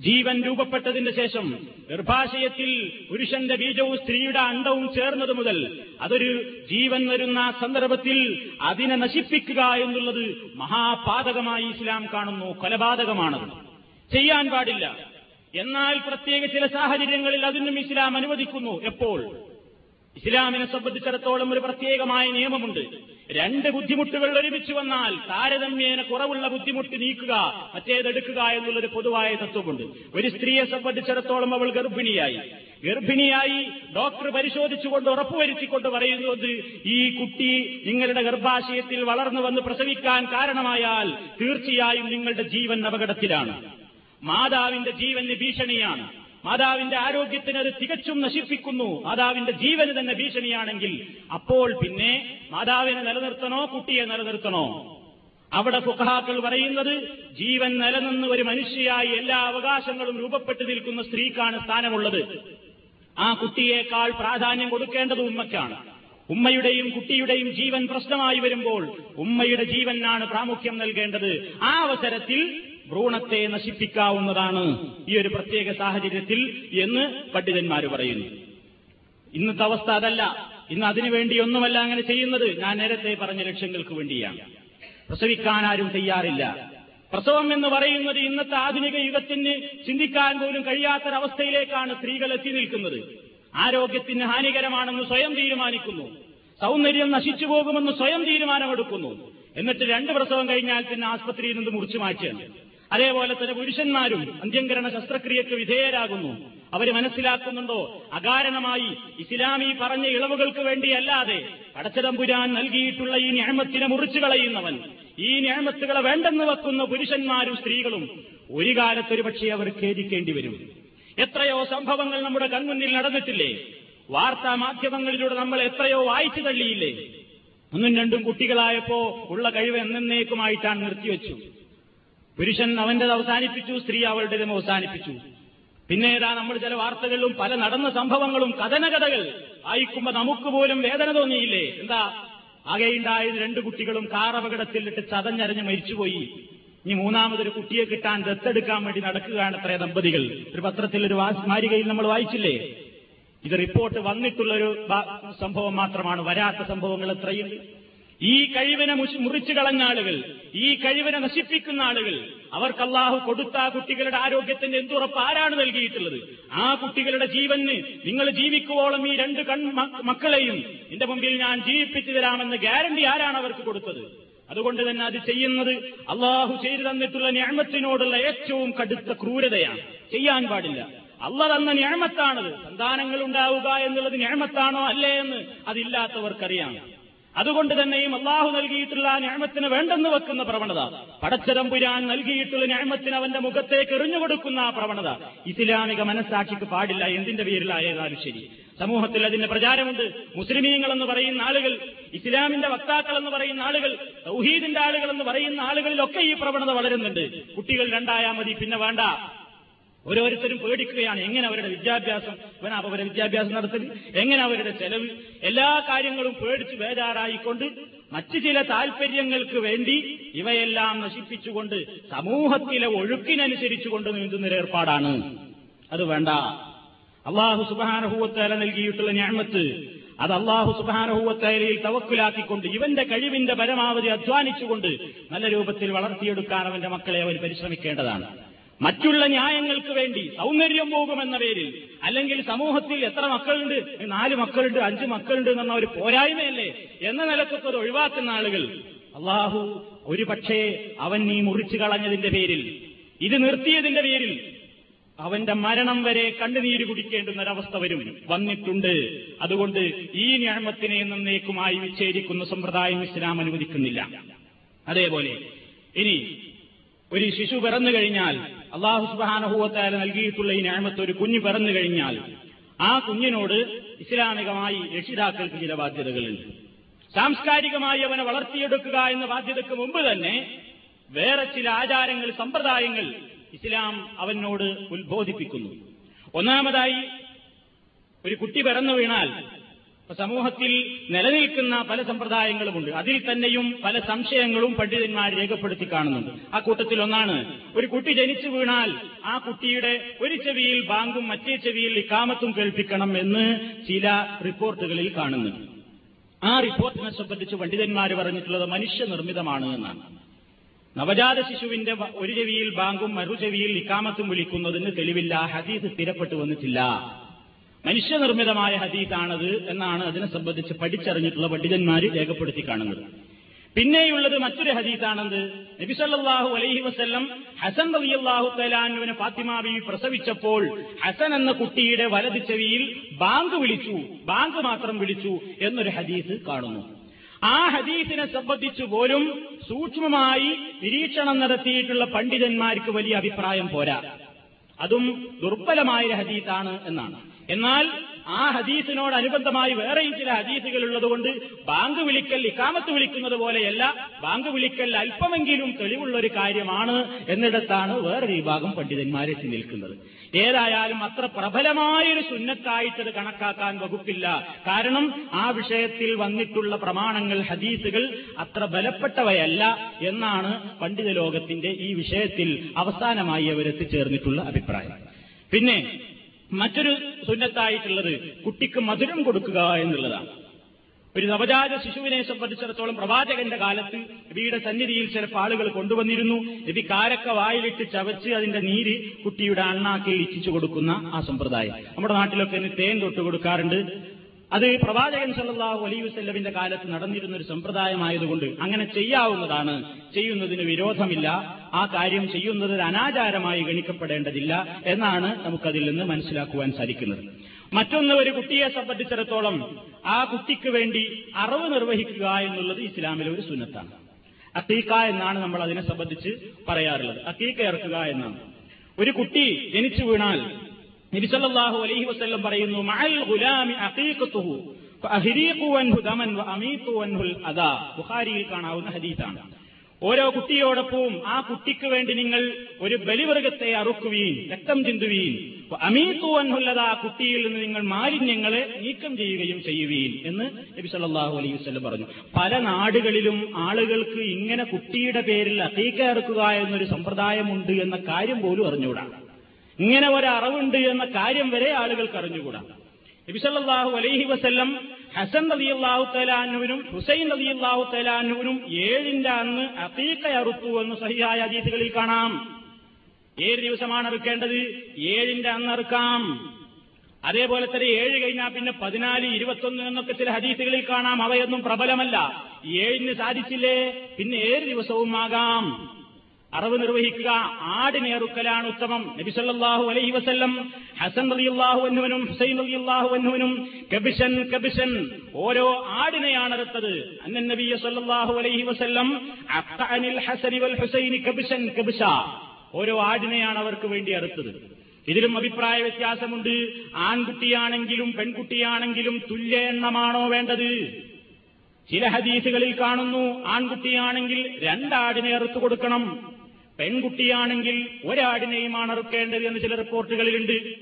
ജീവൻ രൂപപ്പെട്ടതിന് ശേഷം ഗർഭാശയത്തിൽ പുരുഷന്റെ ബീജവും സ്ത്രീയുടെ അണ്ടവും ചേർന്നത് മുതൽ അതൊരു ജീവൻ വരുന്ന സന്ദർഭത്തിൽ അതിനെ നശിപ്പിക്കുക എന്നുള്ളത് മഹാപാതകമായി ഇസ്ലാം കാണുന്നു കൊലപാതകമാണത്. ചെയ്യാൻ പാടില്ല. എന്നാൽ പ്രത്യേക ചില സാഹചര്യങ്ങളിൽ അതിനും ഇസ്ലാം അനുവദിക്കുന്നു എപ്പോൾ? ഇസ്ലാമിനെ സംബന്ധിച്ചിടത്തോളം ഒരു പ്രത്യേകമായ നിയമമുണ്ട്. രണ്ട് ബുദ്ധിമുട്ടുകൾ ഒരുമിച്ച് വന്നാൽ താരതമ്യേന കുറവുള്ള ബുദ്ധിമുട്ട് നീക്കുക മറ്റേതെടുക്കുക എന്നുള്ളൊരു പൊതുവായ തത്വമുണ്ട്. ഒരു സ്ത്രീയെ സംബന്ധിച്ചിടത്തോളം അവൾ ഗർഭിണിയായി. ഗർഭിണിയായി ഡോക്ടർ പരിശോധിച്ചുകൊണ്ട് ഉറപ്പുവരുത്തിക്കൊണ്ട് പറയുന്നത് ഈ കുട്ടി നിങ്ങളുടെ ഗർഭാശയത്തിൽ വളർന്നു വന്ന് പ്രസവിക്കാൻ കാരണമായാൽ തീർച്ചയായും നിങ്ങളുടെ ജീവൻ അപകടത്തിലാണ്. മാതാവിന്റെ ജീവന് ഭീഷണിയാണ്. മാതാവിന്റെ ആരോഗ്യത്തിന് അത് തികച്ചും നശിപ്പിക്കുന്നു. മാതാവിന്റെ ജീവന് തന്നെ ഭീഷണിയാണെങ്കിൽ അപ്പോൾ പിന്നെ മാതാവിനെ നിലനിർത്തണോ കുട്ടിയെ നിലനിർത്തണോ? അവിടെ ഫുഖഹാക്കൾ പറയുന്നത് ജീവൻ നിലനിന്ന് ഒരു മനുഷ്യയായി എല്ലാ അവകാശങ്ങളും രൂപപ്പെട്ടു നിൽക്കുന്ന സ്ത്രീക്കാണ് സ്ഥാനമുള്ളത്. ആ കുട്ടിയേക്കാൾ പ്രാധാന്യം കൊടുക്കേണ്ടത് ഉമ്മയ്ക്കാണ്. ഉമ്മയുടെയും കുട്ടിയുടെയും ജീവൻ പ്രശ്നമായി വരുമ്പോൾ ഉമ്മയുടെ ജീവനാണ് പ്രാമുഖ്യം നൽകേണ്ടത്. ആ അവസരത്തിൽ ഭ്രൂണത്തെ നശിപ്പിക്കാവുന്നതാണ് ഈ ഒരു പ്രത്യേക സാഹചര്യത്തിൽ എന്ന് പണ്ഡിതന്മാർ പറയുന്നു. ഇന്നത്തെ അവസ്ഥ അതല്ല. ഇന്ന് അതിനുവേണ്ടി ഒന്നുമല്ല അങ്ങനെ ചെയ്യുന്നത്. ഞാൻ നേരത്തെ പറഞ്ഞ ലക്ഷ്യങ്ങൾക്ക് വേണ്ടിയാണ്. പ്രസവിക്കാൻ ആരും തയ്യാറില്ല. പ്രസവം എന്ന് പറയുന്നത് ഇന്നത്തെ ആധുനിക യുഗത്തിന് ചിന്തിക്കാൻ പോലും കഴിയാത്തൊരവസ്ഥയിലേക്കാണ് സ്ത്രീകൾ എത്തി നിൽക്കുന്നത്. ആരോഗ്യത്തിന് ഹാനികരമാണെന്ന് സ്വയം തീരുമാനിക്കുന്നു. സൗന്ദര്യം നശിച്ചു പോകുമെന്ന് സ്വയം തീരുമാനമെടുക്കുന്നു. എന്നിട്ട് രണ്ട് പ്രസവം കഴിഞ്ഞാൽ പിന്നെ ആസ്പത്രിയിൽ നിന്ന് മുറിച്ചു മാറ്റുകയാണ്. അതേപോലെ തന്നെ പുരുഷന്മാരും അന്ത്യംകരണ ശസ്ത്രക്രിയക്ക് വിധേയരാകുന്നു. അവർ മനസ്സിലാക്കുന്നുണ്ടോ? അകാരണമായി ഇസ്ലാമി പറഞ്ഞ ഇളവുകൾക്ക് വേണ്ടിയല്ലാതെ പടച്ചതമ്പുരാൻ നൽകിയിട്ടുള്ള ഈ ഞാമത്തിനെ മുറിച്ചു കളയുന്നവൻ ഈ ഞാമത്തുകളെ വേണ്ടെന്ന് വെക്കുന്ന പുരുഷന്മാരും സ്ത്രീകളും ഒരു കാലത്തൊരു പക്ഷേ അവർ ഖേദിക്കേണ്ടി വരും. എത്രയോ സംഭവങ്ങൾ നമ്മുടെ കൺമുന്നിൽ നടന്നിട്ടില്ലേ? വാർത്താ മാധ്യമങ്ങളിലൂടെ നമ്മൾ എത്രയോ വായിച്ചു തള്ളിയില്ലേ? ഒന്നും രണ്ടും കുട്ടികളായപ്പോ ഉള്ള കഴിവ് എന്നേക്കുമായിട്ടാണ് നിർത്തിവെച്ചു. പുരുഷൻ അവന്റേത് അവസാനിപ്പിച്ചു സ്ത്രീ അവളുടേതും അവസാനിപ്പിച്ചു. പിന്നെ ഏതാ നമ്മൾ ചില വാർത്തകളിലും പല നടന്ന സംഭവങ്ങളും കഥനകഥകൾ വായിക്കുമ്പോ നമുക്ക് പോലും വേദന തോന്നിയില്ലേ? എന്താ? ആകെയുണ്ടായത് രണ്ടു കുട്ടികളും കാർ അപകടത്തിലിട്ട് ചതഞ്ഞരഞ്ഞ് മരിച്ചുപോയി. ഇനി മൂന്നാമതൊരു കുട്ടിയെ കിട്ടാൻ ദത്തെടുക്കാൻ വേണ്ടി നടക്കുകയാണ് അത്രേ ദമ്പതികൾ. ഒരു പത്രത്തിൽ ഒരു സ്മാരികയിൽ നമ്മൾ വായിച്ചില്ലേ? ഇത് റിപ്പോർട്ട് വന്നിട്ടുള്ളൊരു സംഭവം മാത്രമാണ്. വരാത്ത സംഭവങ്ങൾ എത്രയുണ്ട് ഈ കഴിവിനെ മുറിച്ചു കളഞ്ഞ ആളുകൾ ഈ കഴിവിനെ നശിപ്പിക്കുന്ന ആളുകൾ അവർക്ക് അള്ളാഹു കൊടുത്ത ആ കുട്ടികളുടെ ആരോഗ്യത്തിന്റെ എന്തുറപ്പ് ആരാണ് നൽകിയിട്ടുള്ളത്? ആ കുട്ടികളുടെ ജീവന് നിങ്ങൾ ജീവിക്കുവോളം ഈ രണ്ട് കൺ മക്കളെയും എന്റെ മുമ്പിൽ ഞാൻ ജീവിപ്പിച്ചു തരാമെന്ന് ഗ്യാരണ്ടി ആരാണ് അവർക്ക് കൊടുത്തത്? അതുകൊണ്ട് തന്നെ അത് ചെയ്യുന്നത് അള്ളാഹു ചെയ്തു തന്നിട്ടുള്ള ഞാമത്തിനോടുള്ള ഏറ്റവും കടുത്ത ക്രൂരതയാണ്. ചെയ്യാൻ പാടില്ല. അള്ള തന്ന ഞാമത്താണത്. സന്താനങ്ങൾ ഉണ്ടാവുക എന്നുള്ളത് ഞാമത്താണോ അല്ലേ എന്ന് അതില്ലാത്തവർക്കറിയാം. അതുകൊണ്ട് തന്നെയും അള്ളാഹു നൽകിയിട്ടുള്ള ഞാമത്തിന് വേണ്ടെന്ന് വെക്കുന്ന പ്രവണത. പടച്ചതമ്പുരാൻ നൽകിയിട്ടുള്ള ഞാമത്തിന് അവന്റെ മുഖത്തേക്ക് എറിഞ്ഞുകൊടുക്കുന്ന ആ പ്രവണത. ഇസ്ലാമിക മനസ്സാക്ഷിക്ക് പാടില്ല എന്തിന്റെ പേരിലായതാലും ശരി. സമൂഹത്തിൽ അതിന്റെ പ്രചാരമുണ്ട്. മുസ്ലിമീങ്ങൾ എന്ന് പറയുന്ന ആളുകൾ ഇസ്ലാമിന്റെ വക്താക്കൾ എന്ന് പറയുന്ന ആളുകൾ തൗഹീദിന്റെ ആളുകൾ എന്ന് പറയുന്ന ആളുകളിലൊക്കെ ഈ പ്രവണത വളരുന്നുണ്ട്. കുട്ടികൾ രണ്ടായാൽ മതി പിന്നെ വേണ്ട. ഓരോരുത്തരും പേടിക്കുകയാണ്. എങ്ങനെ അവരുടെ വിദ്യാഭ്യാസം? അവരുടെ വിദ്യാഭ്യാസം നടത്തൽ എങ്ങനെ അവരുടെ ചെലവ്? എല്ലാ കാര്യങ്ങളും പേടിച്ച് ബേജാറായിക്കൊണ്ട് മറ്റ് ചില താൽപര്യങ്ങൾക്ക് വേണ്ടി ഇവയെല്ലാം നശിപ്പിച്ചുകൊണ്ട് സമൂഹത്തിലെ ഒഴുക്കിനനുസരിച്ചുകൊണ്ട് നീന്തുന്നൊരേർപ്പാടാണ് അത് വേണ്ട. അള്ളാഹു സുബാനഹൂവത്തേല നൽകിയിട്ടുള്ള ഞാമത്ത് അത് അള്ളാഹു സുബാനഹൂവത്തേലയിൽ തവക്കുലാക്കിക്കൊണ്ട് ഇവന്റെ കഴിവിന്റെ പരമാവധി അധ്വാനിച്ചുകൊണ്ട് നല്ല രൂപത്തിൽ വളർത്തിയെടുക്കാൻ അവന്റെ മക്കളെ അവൻ പരിശ്രമിക്കേണ്ടതാണ്. മറ്റുള്ള ന്യായങ്ങൾക്ക് വേണ്ടി സൗന്ദര്യം പോകുമെന്ന പേരിൽ അല്ലെങ്കിൽ സമൂഹത്തിൽ എത്ര മക്കളുണ്ട് നാല് മക്കളുണ്ട് അഞ്ച് മക്കളുണ്ട് എന്ന ഒരു പോരായ്മയല്ലേ? എന്ന നിലക്കൊക്കെ ഒഴിവാക്കുന്ന ആളുകൾ അള്ളാഹു ഒരു പക്ഷേ അവൻ നീ മുറിച്ചു കളഞ്ഞതിന്റെ പേരിൽ ഇത് നിർത്തിയതിന്റെ പേരിൽ അവന്റെ മരണം വരെ കണ്ണുനീര് കുടിക്കേണ്ടുന്ന ഒരവസ്ഥ വരും വന്നിട്ടുണ്ട്. അതുകൊണ്ട് ഈ ഞാമത്തിനെ നന്നേക്കുമായി വിച്ഛേദിക്കുന്ന സമ്പ്രദായം ഇസ്ലാം അനുവദിക്കുന്നില്ല. അതേപോലെ ഇനി ഒരു ശിശു പിറന്നു കഴിഞ്ഞാൽ അള്ളാഹു സുബാനഹൂവത്താല നൽകിയിട്ടുള്ള ഈ ഞാമത്ത് ഒരു കുഞ്ഞ് പിറന്നു കഴിഞ്ഞാൽ ആ കുഞ്ഞിനോട് ഇസ്ലാമികമായി രക്ഷിതാക്കൾക്ക് ചില ബാധ്യതകളുണ്ട്. സാംസ്കാരികമായി അവനെ വളർത്തിയെടുക്കുക എന്ന ബാധ്യതയ്ക്ക് മുമ്പ് തന്നെ വേറെ ചില ആചാരങ്ങൾ സമ്പ്രദായങ്ങൾ ഇസ്ലാം അവനോട് ഉത്ബോധിപ്പിക്കുന്നു. ഒന്നാമതായി ഒരു കുട്ടി പിറന്നു വീണാൽ സമൂഹത്തിൽ നിലനിൽക്കുന്ന പല സമ്പ്രദായങ്ങളുമുണ്ട്. അതിൽ തന്നെയും പല സംശയങ്ങളും പണ്ഡിതന്മാർ രേഖപ്പെടുത്തി കാണുന്നുണ്ട്. ആ കൂട്ടത്തിൽ ഒന്നാണ് ഒരു കുട്ടി ജനിച്ചു വീണാൽ ആ കുട്ടിയുടെ ഒരു ചെവിയിൽ ബാങ്കും മറ്റേ ചെവിയിൽ ഇക്കാമത്തും കേൾപ്പിക്കണം എന്ന് ചില റിപ്പോർട്ടുകളിൽ കാണുന്നുണ്ട്. ആ റിപ്പോർട്ടിനെ സംബന്ധിച്ച് പണ്ഡിതന്മാർ പറഞ്ഞിട്ടുള്ളത് മനുഷ്യനിർമ്മിതമാണ് എന്നാണ്. നവജാത ശിശുവിന്റെ ഒരു ചെവിയിൽ ബാങ്കും മറു ചെവിയിൽ ഇക്കാമത്തും വിളിക്കുന്നതിന് തെളിവില്ല ഹദീസ് സ്ഥിരപ്പെട്ടു വന്നിട്ടില്ല. മനുഷ്യനിർമ്മിതമായ ഹദീസാണത് എന്നാണ് അതിനെ സംബന്ധിച്ച് പഠിച്ചറിഞ്ഞിട്ടുള്ള പണ്ഡിതന്മാർ രേഖപ്പെടുത്തി കാണുന്നത്. പിന്നെയുള്ളത് മറ്റൊരു ഹദീസാണെന്ത് നബിസല്ലാഹു അലൈഹി വസ്ല്ലം ഹസൻ റളിയല്ലാഹു തലാനുവിനെ ഫാത്തിമ പ്രസവിച്ചപ്പോൾ ഹസൻ എന്ന കുട്ടിയുടെ വലത് ചെവിയിൽ ബാങ്ക് വിളിച്ചു ബാങ്ക് മാത്രം വിളിച്ചു എന്നൊരു ഹദീസ് കാണുന്നു. ആ ഹദീസിനെ സംബന്ധിച്ചു പോലും സൂക്ഷ്മമായി നിരീക്ഷണം നടത്തിയിട്ടുള്ള പണ്ഡിതന്മാർക്ക് വലിയ അഭിപ്രായം പോരാ. അതും ദുർബലമായ ഹദീസാണ് എന്നാണ്. എന്നാൽ ആ ഹദീസിനോടനുബന്ധമായി വേറെയും ചില ഹദീസുകൾ ഉള്ളതുകൊണ്ട് ബാങ്ക് വിളിക്കൽ ഇക്കാമത്ത് വിളിക്കുന്നത് പോലെയല്ല. ബാങ്ക് വിളിക്കൽ അല്പമെങ്കിലും തെളിവുള്ള ഒരു കാര്യമാണ് എന്നിടത്താണ് വേറൊരു വിഭാഗം പണ്ഡിതന്മാരെത്തി നിൽക്കുന്നത്. ഏതായാലും അത്ര പ്രബലമായൊരു സുന്നത്തായിട്ടത് കണക്കാക്കാൻ വകുപ്പില്ല. കാരണം ആ വിഷയത്തിൽ വന്നിട്ടുള്ള പ്രമാണങ്ങൾ ഹദീസുകൾ അത്ര ബലപ്പെട്ടവയല്ല എന്നാണ് പണ്ഡിത ലോകത്തിന്റെ ഈ വിഷയത്തിൽ അവസാനമായി അവരെത്തിച്ചേർന്നിട്ടുള്ള അഭിപ്രായം. പിന്നെ മറ്റൊരു സുന്നത്തായിട്ടുള്ളത് കുട്ടിക്ക് മധുരം കൊടുക്കുക എന്നുള്ളതാണ്. ഒരു നവജാത ശിശുവിനെ സംബന്ധിച്ചിടത്തോളം പ്രവാചകന്റെ കാലത്ത് നബിയുടെ സന്നിധിയിൽ ചില ആളുകൾ കൊണ്ടുവന്നിരുന്നു. നബി കാരക്ക വായിലിട്ട് ചവച്ച് അതിന്റെ നീര് കുട്ടിയുടെ അണ്ണാക്കിൽ ഇച്ഛിച്ചു കൊടുക്കുന്ന ആ സമ്പ്രദായം. നമ്മുടെ നാട്ടിലൊക്കെ തേൻ തൊട്ട് കൊടുക്കാറുണ്ട്. അത് പ്രവാചകൻ സല്ലല്ലാഹു അലൈഹി വസ്ല്ലമിന്റെ കാലത്ത് നടന്നിരുന്ന ഒരു സമ്പ്രദായമായതുകൊണ്ട് അങ്ങനെ ചെയ്യാവുന്നതാണ്. ചെയ്യുന്നതിന് വിരോധമില്ല. ആ കാര്യം ചെയ്യുന്നത് അനാചാരമായി ഗണിക്കപ്പെടേണ്ടതില്ല എന്നാണ് നമുക്കതിൽ നിന്ന് മനസ്സിലാക്കുവാൻ സാധിക്കുന്നത്. മറ്റൊന്ന് ഒരു കുട്ടിയെ സംബന്ധിച്ചിടത്തോളം ആ കുട്ടിക്ക് വേണ്ടി അറിവ് നിർവഹിക്കുക എന്നുള്ളത് ഇസ്ലാമിലെ ഒരു സുന്നത്താണ്. അക്കീക്ക എന്നാണ് നമ്മൾ അതിനെ സംബന്ധിച്ച് പറയാറുള്ളത്. അക്കീക്ക ഇറക്കുക എന്നാണ്. ഒരു കുട്ടി ജനിച്ചു വീണാൽ നബിസല്ലാഹു അലൈഹി വസ്ല്ലം പറയുന്നു മഅൽ ഗുലാമി അഖീഖത്തുഹു ഫഅഹ്രീഖു അൻഹു ദമൻ വഅമീതു അൻഹുൽ അദാ. ബുഖാരിയിൽ കാണാവുന്ന ഹദീസാണ്. ഓരോ കുട്ടിയോടൊപ്പവും ആ കുട്ടിക്ക് വേണ്ടി നിങ്ങൾ ഒരു ബലിവർഗത്തെ അറുക്കുവീൻ രക്തം ചിന്തുവീൻ അമീത്തു അൻഹുല്ലത ആ കുട്ടിയിൽ നിന്ന് നിങ്ങൾ മാലിന്യങ്ങളെ നീക്കം ചെയ്യുകയും ചെയ്യുവീൻ എന്ന് നബി സല്ലാഹു അലൈഹി വസല്ലം പറഞ്ഞു. പല നാടുകളിലും ആളുകൾക്ക് ഇങ്ങനെ കുട്ടിയുടെ പേരിൽ അത്തീക്ക ഇറക്കുക എന്നൊരു സമ്പ്രദായമുണ്ട് എന്ന കാര്യം പോലും അറിഞ്ഞുകൂടാ. ഇങ്ങനെ ഒരറിവുണ്ട് എന്ന കാര്യം വരെ ആളുകൾക്ക് അറിഞ്ഞുകൂടാ നബിസല്ലാഹു അലൈഹി വസ്ല്ലം ഹസൻ അലി അള്ളാഹു തലാനുവിനും ഹുസൈൻ അലി അള്ളാഹു തലാനുവിനും ഏഴിന്റെ അന്ന് അത്തീക്ക അറുത്തു എന്ന് സഹിയായ അതീതുകളിൽ കാണാം. ഏഴ് ദിവസമാണ് അറുക്കേണ്ടത്. ഏഴിന്റെ അന്ന് അറുക്കാം. അതേപോലെ തന്നെ ഏഴ് കഴിഞ്ഞാൽ പിന്നെ പതിനാല് ഇരുപത്തൊന്ന് എന്നൊക്കെ ചില ഹദീസുകളിൽ കാണാം. അവയൊന്നും പ്രബലമല്ല. ഏഴിന് സാധിച്ചില്ലേ? പിന്നെ ഏഴ് ദിവസവും ആകാം. അറവ് നിർവഹിക്കുക. ആടിനേറുക്കലാണ് ഉത്തമം. നബിസല്ലാഹു അലൈഹി വസ്ല്ലം ഹസൻ അലിയുള്ളാഹു എന്നുവനും ഹുസൈൻ അലിയുള്ളാഹു എന്നുവനും കബിഷൻ കബിഷൻ ഓരോ ആടിനെയാണ് അറുത്തത് അന്നൻ നബിയ സല്ലല്ലാഹു അലൈഹി വസ്ല്ലം അഖഅനിൽ ഹസനി വൽ ഹുസൈനി കബിഷൻ കബിഷ ഓരോ ആടിനെയാണ് അവർക്ക് വേണ്ടി അറുത്തത്. ഇതിലും അഭിപ്രായ വ്യത്യാസമുണ്ട്. ആൺകുട്ടിയാണെങ്കിലും പെൺകുട്ടിയാണെങ്കിലും തുല്യ എണ്ണമാണോ വേണ്ടത്? ചില ഹദീസുകളിൽ കാണുന്നു ആൺകുട്ടിയാണെങ്കിൽ രണ്ടാടിനെ അറുത്തു കൊടുക്കണം. പെൺകുട്ടിയാണെങ്കിൽ ഒരാടിനെയുമാണ് അറുക്കേണ്ടത് എന്ന് ചില റിപ്പോർട്ടുകളിലുണ്ട്.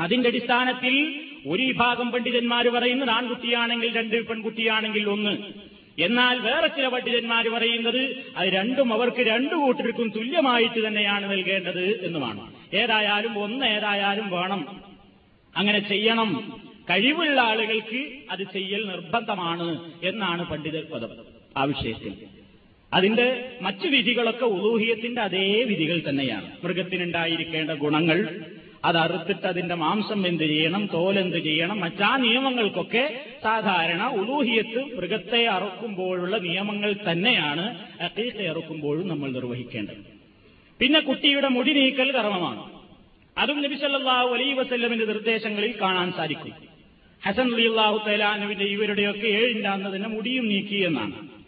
അതിന്റെ അടിസ്ഥാനത്തിൽ ഒരു വിഭാഗം പണ്ഡിതന്മാർ പറയുന്നത് ആൺകുട്ടിയാണെങ്കിൽ രണ്ട് പെൺകുട്ടിയാണെങ്കിൽ ഒന്ന്. എന്നാൽ വേറെ ചില പണ്ഡിതന്മാർ പറയുന്നത് അത് രണ്ടും അവർക്ക് രണ്ടു കൂട്ടർക്കും തുല്യമായിട്ട് തന്നെയാണ് നൽകേണ്ടത് എന്നുമാണ്. ഏതായാലും ഒന്ന് ഏതായാലും വേണം. അങ്ങനെ ചെയ്യണം. കഴിവുള്ള ആളുകൾക്ക് അത് ചെയ്യൽ നിർബന്ധമാണ് എന്നാണ് പണ്ഡിതർ പദം. ആ വിഷയത്തിൽ. അതിന്റെ മറ്റു വിധികളൊക്കെ ഉലൂഹിയത്തിന്റെ അതേ വിധികൾ തന്നെയാണ്. മൃഗത്തിനുണ്ടായിരിക്കേണ്ട ഗുണങ്ങൾ അത് അറുത്തിട്ട് അതിന്റെ മാംസം എന്ത് ചെയ്യണം തോലെന്ത് ചെയ്യണം മറ്റാ നിയമങ്ങൾക്കൊക്കെ സാധാരണ ഉലൂഹിയത്ത് മൃഗത്തെ അറുക്കുമ്പോഴുള്ള നിയമങ്ങൾ തന്നെയാണ് അക്കീസ അറുക്കുമ്പോഴും നമ്മൾ നിർവഹിക്കേണ്ടത്. പിന്നെ കുട്ടിയുടെ മുടി നീക്കൽ കർമ്മമാണ്. അതും നബിസല്ലാഹു അലൈ വസല്ലമിന്റെ നിർദ്ദേശങ്ങളിൽ കാണാൻ സാധിക്കും. ഹസൻ അലി അള്ളാഹു തലാനുവിന്റെ ഇവരുടെയൊക്കെ ഏഴിന്റെ അന്ന് തന്നെ മുടിയും നീക്കി എന്നാണ്.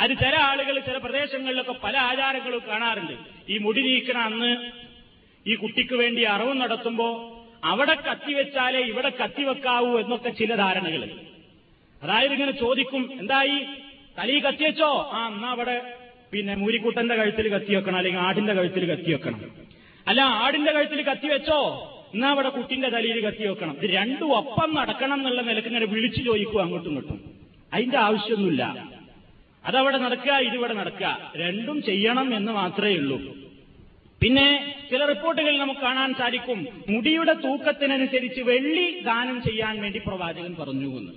അത് ചില ആളുകൾ ചില പ്രദേശങ്ങളിലൊക്കെ പല ആചാരങ്ങളും കാണാറുണ്ട്. ഈ മുടി നീക്കണ അന്ന് ഈ കുട്ടിക്ക് വേണ്ടി അറവ് നടത്തുമ്പോ അവിടെ കത്തിവെച്ചാലേ ഇവിടെ കത്തിവെക്കാവൂ എന്നൊക്കെ ചില ധാരണകൾ. അതായത് ഇങ്ങനെ ചോദിക്കും എന്തായി? തലി കത്തിവെച്ചോ ആ എന്നാ അവിടെ പിന്നെ മൂരിക്കുട്ടന്റെ കഴുത്തിൽ കത്തിവെക്കണം അല്ലെങ്കിൽ ആടിന്റെ കഴുത്തിൽ കത്തിവെക്കണം അല്ല ആടിന്റെ കഴുത്തിൽ കത്തിവെച്ചോ എന്നാ അവിടെ കുട്ടിന്റെ തലയിൽ കത്തിവെക്കണം ഇത് രണ്ടും ഒപ്പം നടക്കണം എന്നുള്ള നിലയ്ക്ക് ഇങ്ങനെ വിളിച്ചു ചോദിക്കും അങ്ങോട്ടും ഇങ്ങോട്ടും. അതിന്റെ ആവശ്യമൊന്നുമില്ല. അതവിടെ നടക്കുക ഇതിവിടെ നടക്കുക. രണ്ടും ചെയ്യണം എന്ന് മാത്രമേ ഉള്ളൂ. പിന്നെ ചില റിപ്പോർട്ടുകളിൽ നമുക്ക് കാണാൻ സാധിക്കും മുടിയുടെ തൂക്കത്തിനനുസരിച്ച് വെള്ളി ദാനം ചെയ്യാൻ വേണ്ടി പ്രവാചകൻ പറഞ്ഞു എന്ന്.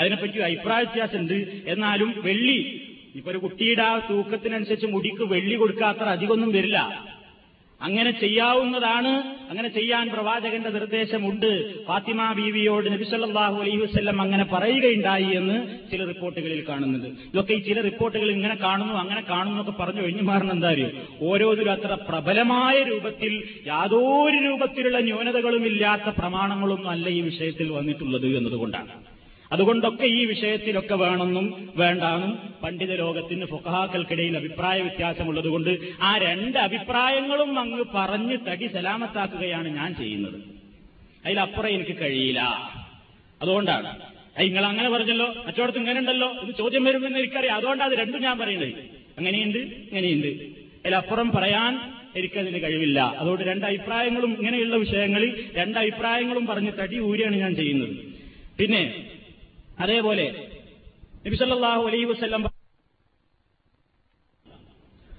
അതിനെപ്പറ്റി അഭിപ്രായ വ്യത്യാസമുണ്ട്. എന്നാലും വെള്ളി ഇപ്പൊ ഒരു കുട്ടിയുടെ ആ തൂക്കത്തിനനുസരിച്ച് മുടിക്ക് വെള്ളി കൊടുക്കാത്ര അധികമൊന്നും വരില്ല. അങ്ങനെ ചെയ്യാവുന്നതാണ്. അങ്ങനെ ചെയ്യാൻ പ്രവാചകന്റെ നിർദ്ദേശമുണ്ട്. ഫാത്തിമ ബീവിയോട് നബിസല്ലാഹു അലൈഹി വസ്ല്ലം അങ്ങനെ പറയുകയുണ്ടായി എന്ന് ചില റിപ്പോർട്ടുകളിൽ കാണുന്നുണ്ട്. ഇതൊക്കെ ഈ ചില റിപ്പോർട്ടുകൾ ഇങ്ങനെ കാണുന്നു അങ്ങനെ കാണുന്നു എന്നൊക്കെ പറഞ്ഞു കഴിഞ്ഞു മാറുന്ന എന്തായാലും ഓരോന്നിലും അത്ര പ്രബലമായ രൂപത്തിൽ യാതൊരു രൂപത്തിലുള്ള ന്യൂനതകളും ഇല്ലാത്ത പ്രമാണങ്ങളൊന്നും അല്ല ഈ വിഷയത്തിൽ വന്നിട്ടുള്ളത് എന്നതുകൊണ്ടാണ്. അതുകൊണ്ടൊക്കെ ഈ വിഷയത്തിലൊക്കെ വേണമെന്നും വേണ്ടാന്നും പണ്ഡിത ലോകത്തിന് ഫുഹാക്കൾക്കിടയിൽ അഭിപ്രായ വ്യത്യാസമുള്ളതുകൊണ്ട് ആ രണ്ട് അഭിപ്രായങ്ങളും അങ്ങ് പറഞ്ഞ് തടി സലാമത്താക്കുകയാണ് ഞാൻ ചെയ്യുന്നത്. അതിലപ്പുറം എനിക്ക് കഴിയില്ല. അതുകൊണ്ടാണ്. നിങ്ങൾ അങ്ങനെ പറഞ്ഞല്ലോ. മറ്റോടത്ത് ഇങ്ങനെ ഉണ്ടല്ലോ ഇത് ചോദ്യം വരുമെന്ന് എനിക്കറിയാം. അതുകൊണ്ടാണ് അത് രണ്ടും ഞാൻ പറയുന്നത്. അങ്ങനെയുണ്ട് ഇങ്ങനെയുണ്ട്. അതിലപ്പുറം പറയാൻ എനിക്കതിന് കഴിവില്ല. അതുകൊണ്ട് രണ്ട് അഭിപ്രായങ്ങളും ഇങ്ങനെയുള്ള വിഷയങ്ങളിൽ രണ്ട് അഭിപ്രായങ്ങളും പറഞ്ഞ് തടി ഊരിയാണ് ഞാൻ ചെയ്യുന്നത്. പിന്നെ അതേപോലെ നബിസല്ലാഹു അലൈഹി വസ്ല്ലം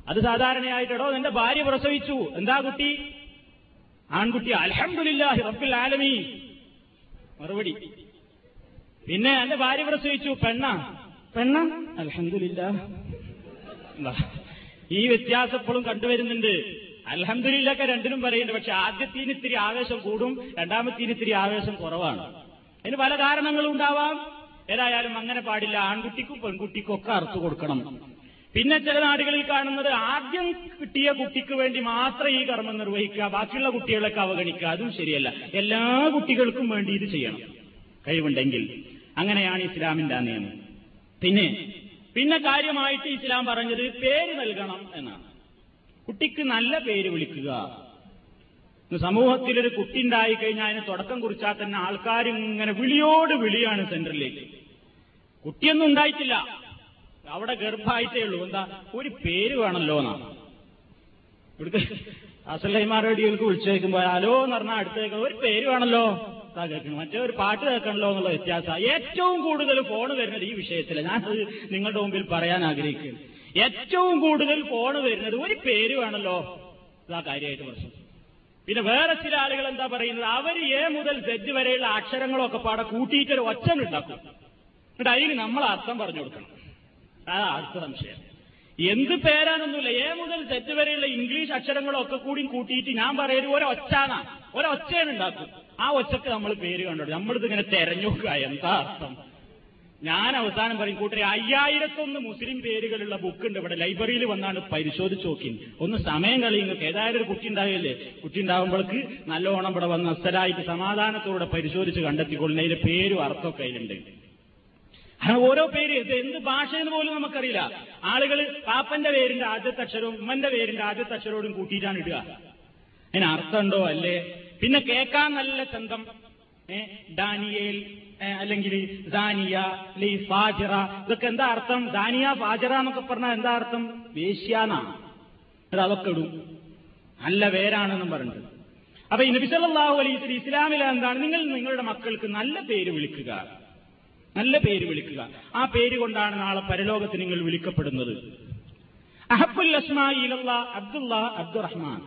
അത് സാധാരണയായിട്ടോ നിന്റെ ഭാര്യ പ്രസവിച്ചു. എന്താ കുട്ടി? ആൺകുട്ടി. അലഹമുല്ലാഹി റബ്ബിൽ ആലമീ മറുപടി. പിന്നെ എന്റെ ഭാര്യ പ്രസവിച്ചു. പെണ്ണ? പെണ്ണ? അലഹമില്ല ഈ വ്യത്യാസം എപ്പോഴും കണ്ടുവരുന്നുണ്ട്. അലഹമില്ലൊക്കെ രണ്ടിനും പറയുന്നുണ്ട്. പക്ഷെ ആദ്യത്തിന് ഇത്തിരി ആവേശം കൂടും. രണ്ടാമത്തിന് ഇത്തിരി ആവേശം കുറവാണ്. അതിന് പല കാരണങ്ങളും ഉണ്ടാവാം. ഏതായാലും അങ്ങനെ പാടില്ല. ആൺകുട്ടിക്കും പെൺകുട്ടിക്കും ഒക്കെ അറുത്തു കൊടുക്കണം. പിന്നെ ചില നാടുകളിൽ കാണുന്നത് ആദ്യം കിട്ടിയ കുട്ടിക്ക് വേണ്ടി മാത്രം ഈ കർമ്മം നിർവഹിക്കുക ബാക്കിയുള്ള കുട്ടികളൊക്കെ അവഗണിക്കുക. അതും ശരിയല്ല. എല്ലാ കുട്ടികൾക്കും വേണ്ടി ഇത് ചെയ്യണം. കഴിവുണ്ടെങ്കിൽ. അങ്ങനെയാണ് ഇസ്ലാമിന്റെ നിയമം. പിന്നെ പിന്നെ കാര്യമായിട്ട് ഇസ്ലാം പറഞ്ഞത് പേര് നൽകണം എന്നാണ്. കുട്ടിക്ക് നല്ല പേര് വിളിക്കുക. സമൂഹത്തിലൊരു കുട്ടി ഉണ്ടായിക്കഴിഞ്ഞാൽ അതിന് തുടക്കം കുറിച്ചാൽ തന്നെ ആൾക്കാർ ഇങ്ങനെ വിളിയോട് വിളിയാണ് സെന്ററിലേക്ക് കുട്ടിയൊന്നും ഉണ്ടായിട്ടില്ല. അവിടെ ഗർഭായിട്ടേ ഉള്ളൂ. എന്താ? ഒരു പേര് വേണമല്ലോ എന്നാണ് ഇവിടുത്തെ അസലൈമാർ ഇവർക്ക് വിളിച്ചു കേൾക്കുമ്പോൾ ഹലോ എന്ന് പറഞ്ഞാൽ അടുത്ത് കേൾക്കുന്നത് ഒരു പേര് വേണമല്ലോ അതാ കേൾക്കണം. മറ്റേ ഒരു പാട്ട് കേൾക്കണല്ലോ എന്നുള്ള വ്യത്യാസം. ഏറ്റവും കൂടുതൽ ഫോൺ വരുന്നത് ഈ വിഷയത്തിൽ. ഞാനത് നിങ്ങളുടെ മുമ്പിൽ പറയാൻ ആഗ്രഹിക്കുന്നു. ഏറ്റവും കൂടുതൽ ഫോൺ വരുന്നത് ഒരു പേര് വേണമല്ലോ ഇതാ കാര്യമായിട്ട് പ്രശ്നം. പിന്നെ വേറെ ചില ആളുകൾ എന്താ പറയുന്നത്? അവർ എ മുതൽ സെഡ് വരെയുള്ള അക്ഷരങ്ങളൊക്കെ പാടെ കൂട്ടിയിട്ടൊരു ഒച്ചൻ ഉണ്ടാക്കും എന്നിട്ട് അതിന് നമ്മൾ അർത്ഥം പറഞ്ഞു കൊടുക്കണം. അതാ അടുത്ത സംശയം. എന്ത് പേരാനൊന്നുമില്ല ഏ മുതൽ തെറ്റ് വരെയുള്ള ഇംഗ്ലീഷ് അക്ഷരങ്ങളൊക്കെ കൂടി കൂട്ടിയിട്ട് ഞാൻ പറയരുത്. ഒരൊച്ചാണ് ഒരൊച്ചയാണ് ഉണ്ടാക്കും ആ ഒച്ചക്ക് നമ്മൾ പേര് കണ്ടു നമ്മളിത് ഇങ്ങനെ തെരഞ്ഞെടുക്കുക. എന്താ അർത്ഥം? ഞാൻ അവസാനം പറയും കൂട്ടരെ അയ്യായിരത്തൊന്ന് മുസ്ലിം പേരുകളുള്ള ബുക്ക് ഉണ്ട് ഇവിടെ. ലൈബ്രറിയിൽ വന്നാണ് പരിശോധിച്ച് നോക്കി. ഒന്ന് സമയം കളിയുങ്ങൾക്ക് ഏതായാലും ഒരു കുട്ടി ഉണ്ടാവില്ലേ? കുട്ടി ഉണ്ടാകുമ്പോഴേക്ക് നല്ലോണം ഇവിടെ വന്ന് അസ്ഥലായിട്ട് സമാധാനത്തോടെ പരിശോധിച്ച് കണ്ടെത്തിക്കൊള്ളുന്ന അതിന്റെ പേരും അർത്ഥമൊക്കെ അതിലുണ്ട്. കാരണം ഓരോ പേര് ഇത് എന്ത് ഭാഷയെന്ന് പോലും നമുക്കറിയില്ല. ആളുകൾ പാപ്പന്റെ പേരിന്റെ ആദ്യത്തെ അക്ഷരവും ഉമ്മന്റെ പേരിന്റെ ആദ്യത്തെ അക്ഷരോടും കൂട്ടിയിട്ടാണ് ഇടുക. അതിന് അർത്ഥമുണ്ടോ? അല്ലേ? പിന്നെ കേൾക്കാൻ നല്ല ചന്തം. ഡാനിയേൽ അല്ലെങ്കിൽ ദാനിയ അല്ലെങ്കിൽ ഫാജിറ ഇതൊക്കെ എന്താ അർത്ഥം? ദാനിയ ഫാജിറ എന്നൊക്കെ പറഞ്ഞാൽ എന്താ അർത്ഥം? വേശ്യാന്നാണ് അത് അതൊക്കെ ഇടും. നല്ല പേരാണെന്നും പറഞ്ഞിട്ട്. അപ്പൊ ഈ നബി സല്ലല്ലാഹു അലൈഹി വസല്ലം ഇസ്ലാമിൽ എന്താണ്? നിങ്ങൾ നിങ്ങളുടെ മക്കൾക്ക് നല്ല പേര് വിളിക്കുക. നല്ല പേര് വിളിക്കുക. ആ പേര് കൊണ്ടാണ് നാളെ പരലോകത്ത് നിങ്ങൾ വിളിക്കപ്പെടുന്നത്. അഹബുൽ ഇലല്ലാ അബ്ദുള്ള അബ്ദുറഹ്മാൻ.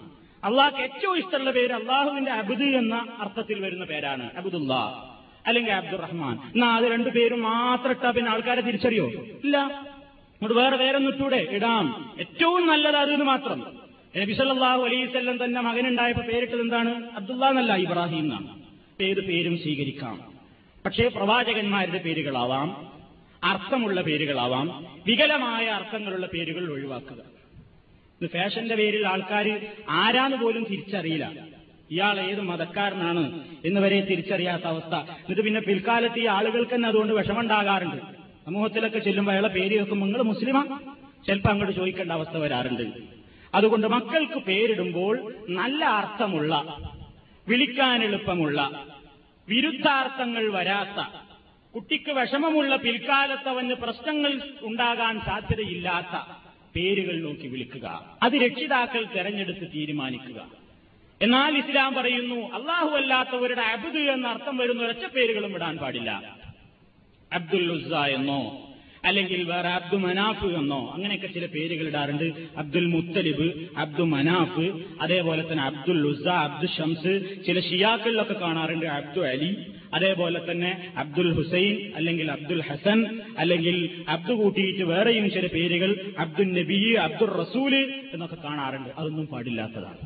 അള്ളാഹ്ക്ക് ഏറ്റവും ഇഷ്ടമുള്ള പേര് അള്ളാഹുവിന്റെ അബുദ് എന്ന അർത്ഥത്തിൽ വരുന്ന പേരാണ്. അബ്ദുല്ല അല്ലെങ്കിൽ അബ്ദുറഹ്മാൻ. എന്നാ അത് രണ്ടു പേരും മാത്രം ഇട്ടാ പിന്നെ ആൾക്കാരെ തിരിച്ചറിയോ? ഇല്ല. അങ്ങോട്ട് വേറെ വേറെ ഇട്ടൂടെ? ഇടാം. ഏറ്റവും നല്ലത് അതെന്ന് മാത്രം. നബി വസല്ലം തന്നെ മകനുണ്ടായപ്പോ പേരിട്ടത് എന്താണ്? അബ്ദുള്ള എന്നല്ല ഇബ്രാഹിം എന്നാണ്. ഏത് പേരും സ്വീകരിക്കാം. പക്ഷേ പ്രവാചകന്മാരുടെ പേരുകളാവാം അർത്ഥമുള്ള പേരുകളാവാം വികലമായ അർത്ഥങ്ങളുള്ള പേരുകൾ ഒഴിവാക്കുക. ഇത് ഫാഷന്റെ പേരിൽ ആൾക്കാർ ആരാന്ന് പോലും തിരിച്ചറിയില്ല. ഇയാൾ ഏത് മതക്കാരനാണ് എന്ന് വരെ തിരിച്ചറിയാത്ത അവസ്ഥ. എന്നിട്ട് പിന്നെ പിൽക്കാലത്ത് ഈ ആളുകൾക്ക് തന്നെ അതുകൊണ്ട് വിഷമമുണ്ടാകാറുണ്ട്. സമൂഹത്തിലൊക്കെ ചെല്ലുമ്പോൾ അയാളെ പേര് വെക്കുമ്പോൾ നിങ്ങൾ മുസ്ലിമാ? ചിലപ്പോൾ അങ്ങോട്ട് ചോദിക്കേണ്ട അവസ്ഥ വരാറുണ്ട്. അതുകൊണ്ട് മക്കൾക്ക് പേരിടുമ്പോൾ നല്ല അർത്ഥമുള്ള വിളിക്കാൻ എളുപ്പമുള്ള വിരുദ്ധാർത്ഥങ്ങൾ വരാത്ത കുട്ടിക്ക് വിഷമമുള്ള പിൽക്കാലത്തവന് പ്രശ്നങ്ങൾ ഉണ്ടാകാൻ സാധ്യതയില്ലാത്ത പേരുകൾ നോക്കി വിളിക്കുക. അത് രക്ഷിതാക്കൾ തെരഞ്ഞെടുത്ത് തീരുമാനിക്കുക. എന്നാൽ ഇസ്ലാം പറയുന്നു അള്ളാഹു അല്ലാത്തവരുടെ അബുദ് എന്ന അർത്ഥം വരുന്ന ഒരൊറ്റ പേരുകളും ഇടാൻ പാടില്ല. അബ്ദുൽ എന്നോ അല്ലെങ്കിൽ വേറെ അബ്ദു മനാഫ് എന്നോ അങ്ങനെയൊക്കെ ചില പേരുകൾ ഇടാറുണ്ട്. അബ്ദുൽ മുത്തലിബ് അബ്ദു മനാഫ് അതേപോലെ തന്നെ അബ്ദുൽ ഉസ അബ്ദു ഷംസ് ചില ഷിയാക്കളിലൊക്കെ കാണാറുണ്ട് അബ്ദു അലി അതേപോലെ തന്നെ അബ്ദുൽ ഹുസൈൻ അല്ലെങ്കിൽ അബ്ദുൽ ഹസൻ അല്ലെങ്കിൽ അബ്ദു കൂട്ടിയിട്ട് വേറെയും ചില പേരുകൾ അബ്ദുൽ നബി അബ്ദുൽ റസൂൽ എന്നൊക്കെ കാണാറുണ്ട്. അതൊന്നും പാടില്ലാത്തതാണ്.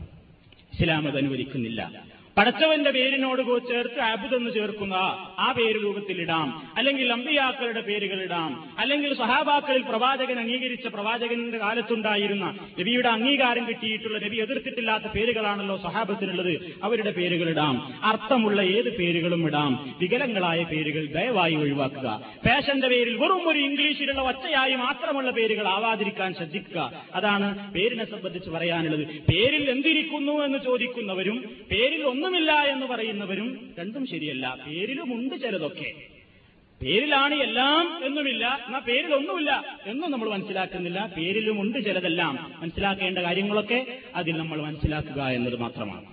ഇസ്ലാം അത് അനുവദിക്കുന്നില്ല. പടച്ചവന്റെ പേരിനോട് ചേർത്ത് അബുദ് എന്ന് ചേർക്കുന്ന ആ പേര് രൂപത്തിൽ ഇടാം. അല്ലെങ്കിൽ അമ്പിയാക്കളുടെ പേരുകൾ ഇടാം. അല്ലെങ്കിൽ സഹാബാക്കളിൽ പ്രവാചകൻ അംഗീകരിച്ച പ്രവാചകന്റെ കാലത്തുണ്ടായിരുന്ന നബിയുടെ അംഗീകാരം കിട്ടിയിട്ടുള്ള നബി എതിർത്തിട്ടില്ലാത്ത പേരുകളാണല്ലോ സഹാബത്തിനുള്ളത് അവരുടെ പേരുകൾ ഇടാം. അർത്ഥമുള്ള ഏത് പേരുകളും ഇടാം. വികലങ്ങളായ പേരുകൾ ദയവായി ഒഴിവാക്കുക. ഫാഷന്റെ പേരിൽ വെറും ഒരു ഇംഗ്ലീഷിലുള്ള ഒറ്റയായി മാത്രമുള്ള പേരുകൾ ആവാതിരിക്കാൻ ശ്രദ്ധിക്കുക. അതാണ് പേരിനെ സംബന്ധിച്ച് പറയാനുള്ളത്. പേരിൽ എന്തിരിക്കുന്നു എന്ന് ചോദിക്കുന്നവരും പേരിൽ ഒന്നുമില്ല എന്ന് പറയുന്നവരും രണ്ടും ശരിയല്ല. പേരിലുമുണ്ട് ചിലതൊക്കെ. പേരിലാണ് എല്ലാം എന്നുമില്ല. എന്നാ പേരിലൊന്നുമില്ല എന്നും നമ്മൾ മനസ്സിലാക്കുന്നില്ല. പേരിലുമുണ്ട് ചിലതെല്ലാം. മനസ്സിലാക്കേണ്ട കാര്യങ്ങളൊക്കെ അതിൽ നമ്മൾ മനസ്സിലാക്കുക എന്നത് മാത്രമാണ്.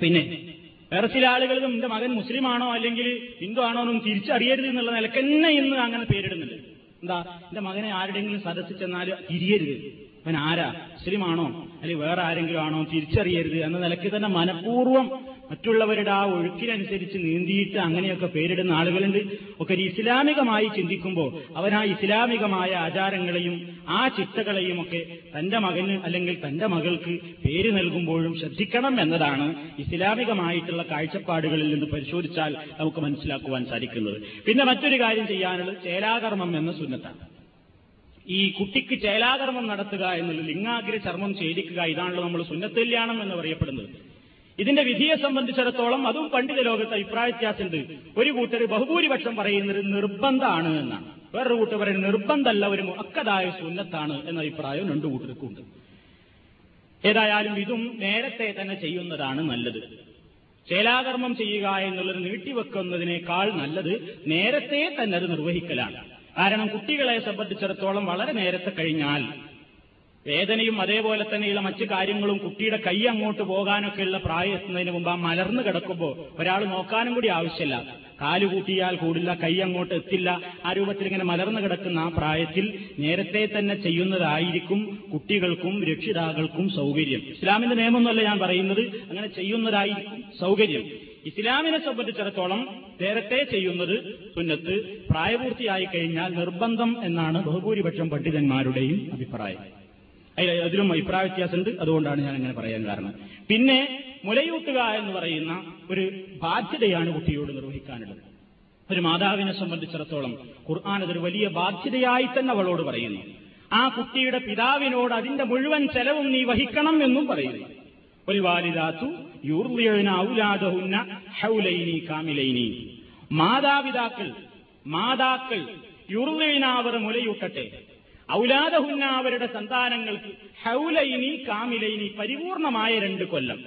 പിന്നെ വേറെ ചില ആളുകൾ എന്റെ മകൻ മുസ്ലിമാണോ അല്ലെങ്കിൽ ഹിന്ദു ആണോ എന്നും തിരിച്ചറിയരുത് എന്നുള്ള നിലയ്ക്ക് തന്നെ ഇന്ന് അങ്ങനെ പേരിടുന്നുണ്ട്. എന്താ? എന്റെ മകനെ ആരുടെങ്കിലും സദസ്സിൽ ചെന്നാൽ തിരിയരുത്. അവൻ ആരാ? മുസ്ലിമാണോ? അല്ലെങ്കിൽ വേറെ ആരെങ്കിലും ആണോ? തിരിച്ചറിയരുത് എന്ന നിലയ്ക്ക് തന്നെ മനഃപൂർവം മറ്റുള്ളവരുടെ ആ ഒഴുക്കിനനുസരിച്ച് നീന്തിയിട്ട് അങ്ങനെയൊക്കെ പേരിടുന്ന ആളുകളുണ്ട്. ഒക്കെ ഇസ്ലാമികമായി ചിന്തിക്കുമ്പോൾ അവൻ ആ ഇസ്ലാമികമായ ആചാരങ്ങളെയും ആ ചിട്ടകളെയും ഒക്കെ തന്റെ മകന് അല്ലെങ്കിൽ തന്റെ മകൾക്ക് പേര് നൽകുമ്പോഴും ശ്രദ്ധിക്കണം എന്നതാണ് ഇസ്ലാമികമായിട്ടുള്ള കാഴ്ചപ്പാടുകളിൽ നിന്ന് പരിശോധിച്ചാൽ നമുക്ക് മനസ്സിലാക്കുവാൻ സാധിക്കുന്നത്. പിന്നെ മറ്റൊരു കാര്യം ചെയ്യാനുള്ളത് ചേലാകർമ്മം എന്ന സുന്നത്താണ്. ഈ കുട്ടിക്ക് ചേലാകർമ്മം നടത്തുക എന്നുള്ള ലിംഗാഗ്ര ചർമ്മം ഛേദിക്കുക ഇതാണല്ലോ നമ്മൾ സുന്നത്തല്യാണം എന്ന് പറയപ്പെടുന്നത്. ഇതിന്റെ വിധിയെ സംബന്ധിച്ചിടത്തോളം അതും പണ്ഡിത ലോകത്ത് അഭിപ്രായ വ്യത്യാസമുണ്ട്. ഒരു കൂട്ടർ ബഹുഭൂരിപക്ഷം പറയുന്നത് നിർബന്ധമാണ് എന്നാണ്. വേറൊരു കൂട്ടർ പറയുന്നത് നിർബന്ധമല്ല ഒരു മുഅക്കദായ സുന്നത്താണ് എന്ന അഭിപ്രായം രണ്ടു കൂട്ടർക്കുണ്ട് ഏതായാലും ഇതും നേരത്തെ തന്നെ ചെയ്യുന്നതാണ് നല്ലത്. ചേലാകർമ്മം ചെയ്യുക എന്നുള്ളത് നീട്ടിവെക്കുന്നതിനേക്കാൾ നല്ലത് നേരത്തെ തന്നെ അത് നിർവഹിക്കലാണ്. കാരണം കുട്ടികളെ സംബന്ധിച്ചിടത്തോളം വളരെ നേരത്തെ കഴിഞ്ഞാൽ വേദനയും അതേപോലെ തന്നെയുള്ള മറ്റു കാര്യങ്ങളും കുട്ടിയുടെ കൈ അങ്ങോട്ട് പോകാനൊക്കെയുള്ള പ്രായം എത്തുന്നതിന് മുമ്പ് ആ മലർന്നു കിടക്കുമ്പോൾ ഒരാൾ നോക്കാനും കൂടി ആവശ്യമില്ല. കാൽ കൂട്ടിയാൽ കൂടില്ല കൈ അങ്ങോട്ട് എത്തില്ല. ആ രൂപത്തിൽ ഇങ്ങനെ മലർന്നു കിടക്കുന്ന ആ പ്രായത്തിൽ നേരത്തെ തന്നെ ചെയ്യുന്നതായിരിക്കും കുട്ടികൾക്കും രക്ഷിതാക്കൾക്കും സൗകര്യം. ഇസ്ലാമിന്റെ നിയമമൊന്നുമല്ല ഞാൻ പറയുന്നത്. അങ്ങനെ ചെയ്യുന്നതായിരിക്കും സൗകര്യം. ഇസ്ലാമിനെ സംബന്ധിച്ചിടത്തോളം നേരത്തെ ചെയ്യുന്നത് സുന്നത്ത് പ്രായപൂർത്തിയായി കഴിഞ്ഞാൽ നിർബന്ധം എന്നാണ് ബഹുഭൂരിപക്ഷം പണ്ഡിതന്മാരുടെയും അഭിപ്രായം. അതിലും അഭിപ്രായ വ്യത്യാസമുണ്ട്. അതുകൊണ്ടാണ് ഞാൻ അങ്ങനെ പറയാൻ കാരണം. പിന്നെ മുലയൂട്ടുക എന്ന് പറയുന്ന ഒരു ബാധ്യതയാണ് കുട്ടിയോട് നിർവഹിക്കാനുള്ളത്. ഒരു മാതാവിനെ സംബന്ധിച്ചിടത്തോളം ഖുർആൻ അതൊരു വലിയ ബാധ്യതയായി തന്നെ അവളോട് പറയുന്നു. ആ കുട്ടിയുടെ പിതാവിനോട് അതിന്റെ മുഴുവൻ ചെലവും നീ വഹിക്കണം എന്നും പറയുന്നു. ഒരു വാലിദാത്തു യൂർലിയന ഹൗലൈനി കാമിലൈനി. മാതാപിതാക്കൾ മാതാക്കൾ യുർലിനാവർ മുലയൂട്ടട്ടെ. ഔലാദഹുന്ന അവരുടെ സന്താനങ്ങൾക്ക് ഹൗലൈനി കാമിലൈനി പരിപൂർണമായ രണ്ട് കൊല്ലം.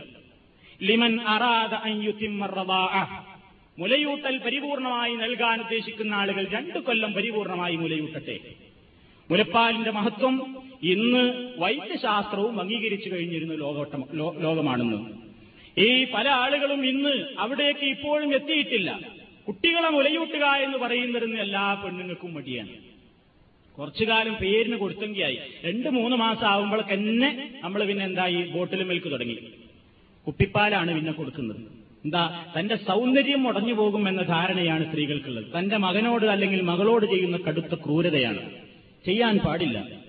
ലിമൻ അറാദ മുലയൂട്ടൽ പരിപൂർണമായി നൽകാൻ ഉദ്ദേശിക്കുന്ന ആളുകൾ രണ്ടു കൊല്ലം പരിപൂർണമായി മുലയൂട്ടട്ടെ. മുലപ്പാലിന്റെ മഹത്വം ഇന്ന് വൈദ്യശാസ്ത്രവും അംഗീകരിച്ചു കഴിഞ്ഞിരുന്ന ലോകമാണെന്ന്. ഈ പല ആളുകളും ഇന്ന് അവിടേക്ക് ഇപ്പോഴും എത്തിയിട്ടില്ല. കുട്ടികളെ മുലയൂട്ടുക എന്ന് പറയുന്നതിന് എല്ലാ പെണ്ണുങ്ങൾക്കും മടിയാണ്. കുറച്ചു കാലം പേരിന് കൊടുത്തെങ്കിയായി. രണ്ട് മൂന്ന് മാസം ആകുമ്പോഴൊക്കെ തന്നെ നമ്മൾ പിന്നെ എന്തായി ബോട്ടിൽ മിൽക്ക് തുടങ്ങി. കുപ്പിപ്പാലാണ് പിന്നെ കൊടുക്കുന്നത്. എന്താ തന്റെ സൗന്ദര്യം മുടഞ്ഞു പോകും എന്ന ധാരണയാണ് സ്ത്രീകൾക്കുള്ളത്. തന്റെ മകനോട് അല്ലെങ്കിൽ മകളോട് ചെയ്യുന്ന കടുത്ത ക്രൂരതയാണ്. ചെയ്യാൻ പാടില്ല.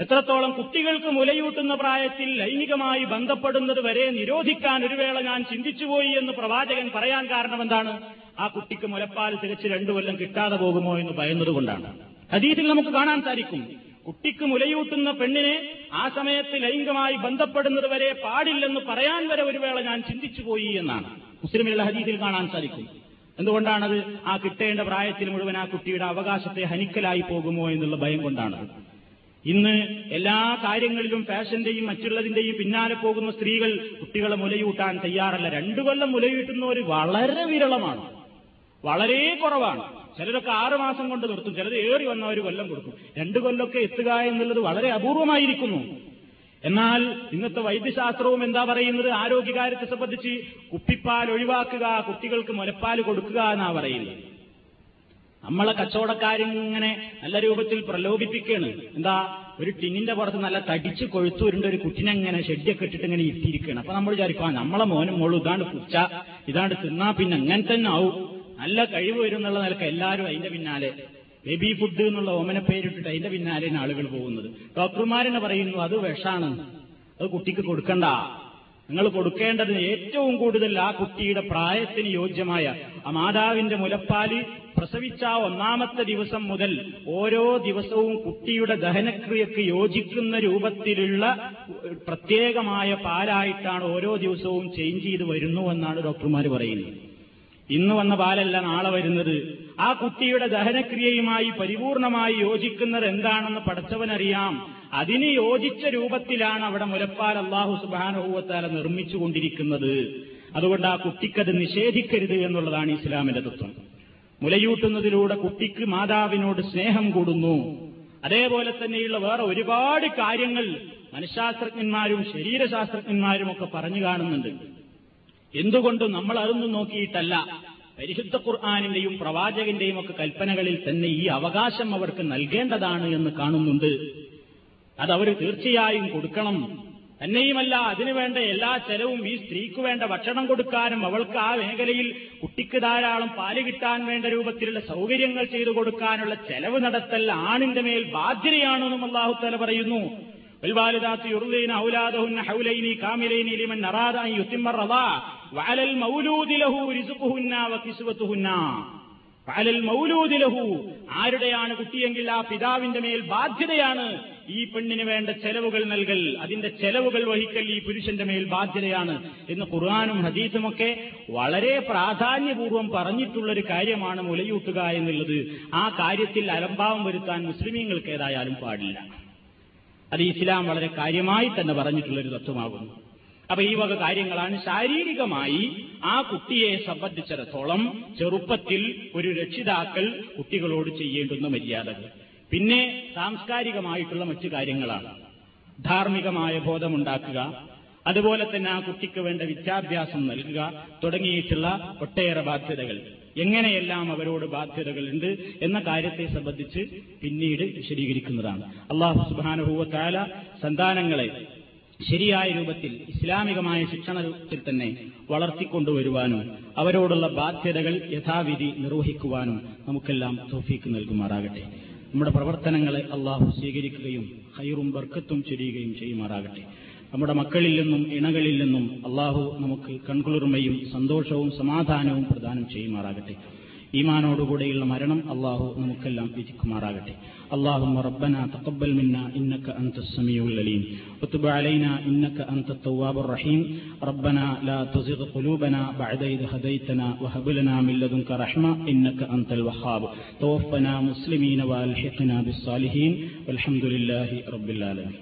എത്രത്തോളം കുട്ടികൾക്ക് മുലയൂട്ടുന്ന പ്രായത്തിൽ ലൈംഗികമായി ബന്ധപ്പെടുന്നത് വരെ നിരോധിക്കാൻ ഒരു വേള ഞാൻ ചിന്തിച്ചുപോയി എന്ന് പ്രവാചകൻ പറയാൻ കാരണം എന്താണ്? ആ കുട്ടിക്ക് മുലപ്പാൽ തികച്ച് രണ്ടു കൊല്ലം കിട്ടാതെ പോകുമോ എന്ന് ഭയന്നതുകൊണ്ടാണ് ഹദീസിൽ നമുക്ക് കാണാൻ സാധിക്കും. കുട്ടിക്ക് മുലയൂട്ടുന്ന പെണ്ണിനെ ആ സമയത്ത് ലൈംഗികമായി ബന്ധപ്പെടുന്നത് വരെ പാടില്ലെന്ന് പറയാൻ വരെ ഒരു വേള ഞാൻ ചിന്തിച്ചുപോയി എന്നാണ്. മുസ്ലിമിലുള്ള ഹദീസിൽ കാണാൻ സാധിക്കും. എന്തുകൊണ്ടാണത്? ആ കിട്ടേണ്ട പ്രായത്തിൽ മുഴുവൻ ആ കുട്ടിയുടെ അവകാശത്തെ ഹനിക്കലായി പോകുമോ എന്നുള്ള ഭയം കൊണ്ടാണ് ഇന്ന് എല്ലാ കാര്യങ്ങളിലും ഫാഷന്റെയും മറ്റുള്ളതിന്റെയും പിന്നാലെ പോകുന്ന സ്ത്രീകൾ കുട്ടികളെ മുലയൂട്ടാൻ തയ്യാറല്ല. രണ്ടു കൊല്ലം മുലയൂട്ടുന്നവർ വളരെ വിരളമാണ്. വളരെ കുറവാണ്. ചിലരൊക്കെ ആറുമാസം കൊണ്ട് നിർത്തും. ചിലർ ഏറി വന്ന ഒരു കൊല്ലം കൊടുക്കും. രണ്ടു കൊല്ലമൊക്കെ എത്തുക എന്നുള്ളത് വളരെ അപൂർവമായിരിക്കുന്നു. എന്നാൽ ഇന്നത്തെ വൈദ്യശാസ്ത്രവും എന്താ പറയുന്നത്? ആരോഗ്യകാര്യത്തെ സംബന്ധിച്ച് കുപ്പിപ്പാൽ ഒഴിവാക്കുക കുട്ടികൾക്ക് മുലപ്പാൽ കൊടുക്കുക എന്നാ പറയുന്നത്. നമ്മളെ കച്ചവടക്കാരിങ്ങനെ നല്ല രൂപത്തിൽ പ്രലോഭിപ്പിക്കുകയാണ്. എന്താ? ഒരു ടിന്നിന്റെ പുറത്ത് നല്ല തടിച്ച് കൊഴുത്തൂരിന്റെ ഒരു കുട്ടിനെ ഇങ്ങനെ ഷെഡിയൊക്കെ ഇട്ടിട്ട് ഇങ്ങനെ ഇട്ടിരിക്കുകയാണ് അപ്പൊ നമ്മൾ വിചാരിക്കും ആ നമ്മളെ മോനും മോളും ഇതാണ്ട് കുച്ച ഇതാണ്ട് തിന്നാ പിന്നെ അങ്ങനെ തന്നെ ആവും. നല്ല കഴിവ് വരും എന്നുള്ള നിലയ്ക്ക് എല്ലാവരും അതിന്റെ പിന്നാലെ. ബേബി ഫുഡ് എന്നുള്ള ഓമന പേരിട്ടിട്ട് അതിന്റെ പിന്നാലെയാണ് ആളുകൾ പോകുന്നത്. ഡോക്ടർമാരെന്നെ പറയുന്നു അത് വിഷാണ്. അത് കുട്ടിക്ക് കൊടുക്കണ്ട. നിങ്ങൾ കൊടുക്കേണ്ടത് ഏറ്റവും കൂടുതൽ ആ കുട്ടിയുടെ പ്രായത്തിന് യോജ്യമായ ആ മാതാവിന്റെ മുലപ്പാൽ പ്രസവിച്ച ഒന്നാമത്തെ ദിവസം മുതൽ ഓരോ ദിവസവും കുട്ടിയുടെ ദഹനക്രിയക്ക് യോജിക്കുന്ന രൂപത്തിലുള്ള പ്രത്യേകമായ പാലായിട്ടാണ് ഓരോ ദിവസവും ചേഞ്ച് ചെയ്ത് വരുന്നു എന്നാണ് ഡോക്ടർമാർ പറയുന്നത്. ഇന്ന് വന്ന പാലല്ല നാളെ വരുന്നത്. ആ കുട്ടിയുടെ ദഹനക്രിയയുമായി പരിപൂർണമായി യോജിക്കുന്നത് എന്താണെന്ന് പഠിച്ചവനറിയാം. അതിന് യോജിച്ച രൂപത്തിലാണ് അവിടെ മുലപ്പാൽ അള്ളാഹു സുബാനുഭൂവത്താല നിർമ്മിച്ചുകൊണ്ടിരിക്കുന്നത്. അതുകൊണ്ട് ആ കുട്ടിക്കത് നിഷേധിക്കരുത് എന്നുള്ളതാണ് ഇസ്ലാമിന്റെ തത്വം. മുലയൂട്ടുന്നതിലൂടെ കുട്ടിക്ക് മാതാവിനോട് സ്നേഹം കൂടുന്നു. അതേപോലെ തന്നെയുള്ള വേറെ ഒരുപാട് കാര്യങ്ങൾ മനഃശാസ്ത്രജ്ഞന്മാരും ശരീരശാസ്ത്രജ്ഞന്മാരും ഒക്കെ പറഞ്ഞു കാണുന്നുണ്ട്. എന്തുകൊണ്ടും നമ്മൾ അതൊന്നും നോക്കിയിട്ടല്ല പരിശുദ്ധ ഖുർആാനിന്റെയും പ്രവാചകന്റെയും ഒക്കെ കൽപ്പനകളിൽ തന്നെ ഈ അവകാശം അവർക്ക് നൽകേണ്ടതാണ് എന്ന് കാണുന്നുണ്ട് അതവർ തീർച്ചയായും കൊടുക്കണം തന്നെയുമല്ല അതിനുവേണ്ട എല്ലാ ചെലവും ഈ സ്ത്രീക്ക് വേണ്ട ഭക്ഷണം കൊടുക്കാനും അവൾക്ക് ആ മേഖലയിൽ കുട്ടിക്ക് ധാരാളം പാല് കിട്ടാൻ വേണ്ട രൂപത്തിലുള്ള സൗകര്യങ്ങൾ ചെയ്തു കൊടുക്കാനുള്ള ചെലവ് നടത്തൽ ആണിന്റെ മേൽ ബാധ്യതയാണെന്നും അള്ളാഹുത്തല പറയുന്നു والوالدات يرضين أولادهن حولين كاملين لمن أراد أن يتم الرضاع വഅലൽ മൗലൂദിലഹു രിസുഖുന്ന മൗലൂദിലഹു ആരുടെയാണ് കുട്ടിയെങ്കിൽ ആ പിതാവിന്റെ മേൽ ബാധ്യതയാണ് ഈ പെണ്ണിന് വേണ്ട ചെലവുകൾ നൽകൽ. അതിന്റെ ചെലവുകൾ വഹിക്കൽ ഈ പുരുഷന്റെ മേൽ ബാധ്യതയാണ് എന്ന് ഖുർആാനും ഹദീസുമൊക്കെ വളരെ പ്രാധാന്യപൂർവം പറഞ്ഞിട്ടുള്ളൊരു കാര്യമാണ് മുലയൂട്ടുക എന്നുള്ളത്. ആ കാര്യത്തിൽ അലംഭാവം വരുത്താൻ മുസ്ലിമീങ്ങൾക്ക് ഏതായാലും പാടില്ല. അത് ഇസ്ലാം വളരെ കാര്യമായി തന്നെ പറഞ്ഞിട്ടുള്ളൊരു തത്വമാകുന്നു. അപ്പൊ ഈ വക കാര്യങ്ങളാണ് ശാരീരികമായി ആ കുട്ടിയെ സംബന്ധിച്ചിടത്തോളം ചെറുപ്പത്തിൽ ഒരു രക്ഷിതാക്കൾ കുട്ടികളോട് ചെയ്യേണ്ടുന്ന മര്യാദകൾ. പിന്നെ സാംസ്കാരികമായിട്ടുള്ള മറ്റു കാര്യങ്ങളാണ്. ധാർമ്മികമായ ബോധമുണ്ടാക്കുക അതുപോലെ തന്നെ ആ കുട്ടിക്ക് വേണ്ട വിദ്യാഭ്യാസം നൽകുക തുടങ്ങിയിട്ടുള്ള ഒട്ടേറെ ബാധ്യതകൾ. എങ്ങനെയെല്ലാം അവരോട് ബാധ്യതകളുണ്ട് എന്ന കാര്യത്തെ സംബന്ധിച്ച് പിന്നീട് വിശദീകരിക്കുന്നതാണ്. അള്ളാഹു സുബാനുഭൂവത്താല സന്താനങ്ങളെ ശരിയായ രൂപത്തിൽ ഇസ്ലാമികമായ ശിക്ഷണത്തിൽ തന്നെ വളർത്തിക്കൊണ്ടുവരുവാനും അവരോടുള്ള ബാധ്യതകൾ യഥാവിധി നിർവഹിക്കുവാനും നമുക്കെല്ലാം തോഫീക്ക് നൽകുമാറാകട്ടെ. നമ്മുടെ പ്രവർത്തനങ്ങളെ അള്ളാഹു സ്വീകരിക്കുകയും ഹൈറും ബർക്കത്തും ചൊരിയുകയും ചെയ്യുമാറാകട്ടെ. നമ്മുടെ മക്കളിൽ നിന്നും ഇണകളിൽ നിന്നും അള്ളാഹു നമുക്ക് കൺകുളിർമയും സന്തോഷവും സമാധാനവും പ്രദാനം ചെയ്യുമാറാകട്ടെ. ഈമാനോടുകൂടെയുള്ള മരണം അള്ളാഹു നമുക്കെല്ലാം വിധിക്കുമാറാകട്ടെ اللهم ربنا تقبل منا إنك أنت السميع العليم وتب علينا إنك أنت التواب الرحيم ربنا لا تزغ قلوبنا بعد إذ هديتنا وهب لنا من لدنك رحمة إنك أنت الوهاب توفنا مسلمين وألحقنا بالصالحين والحمد لله رب العالمين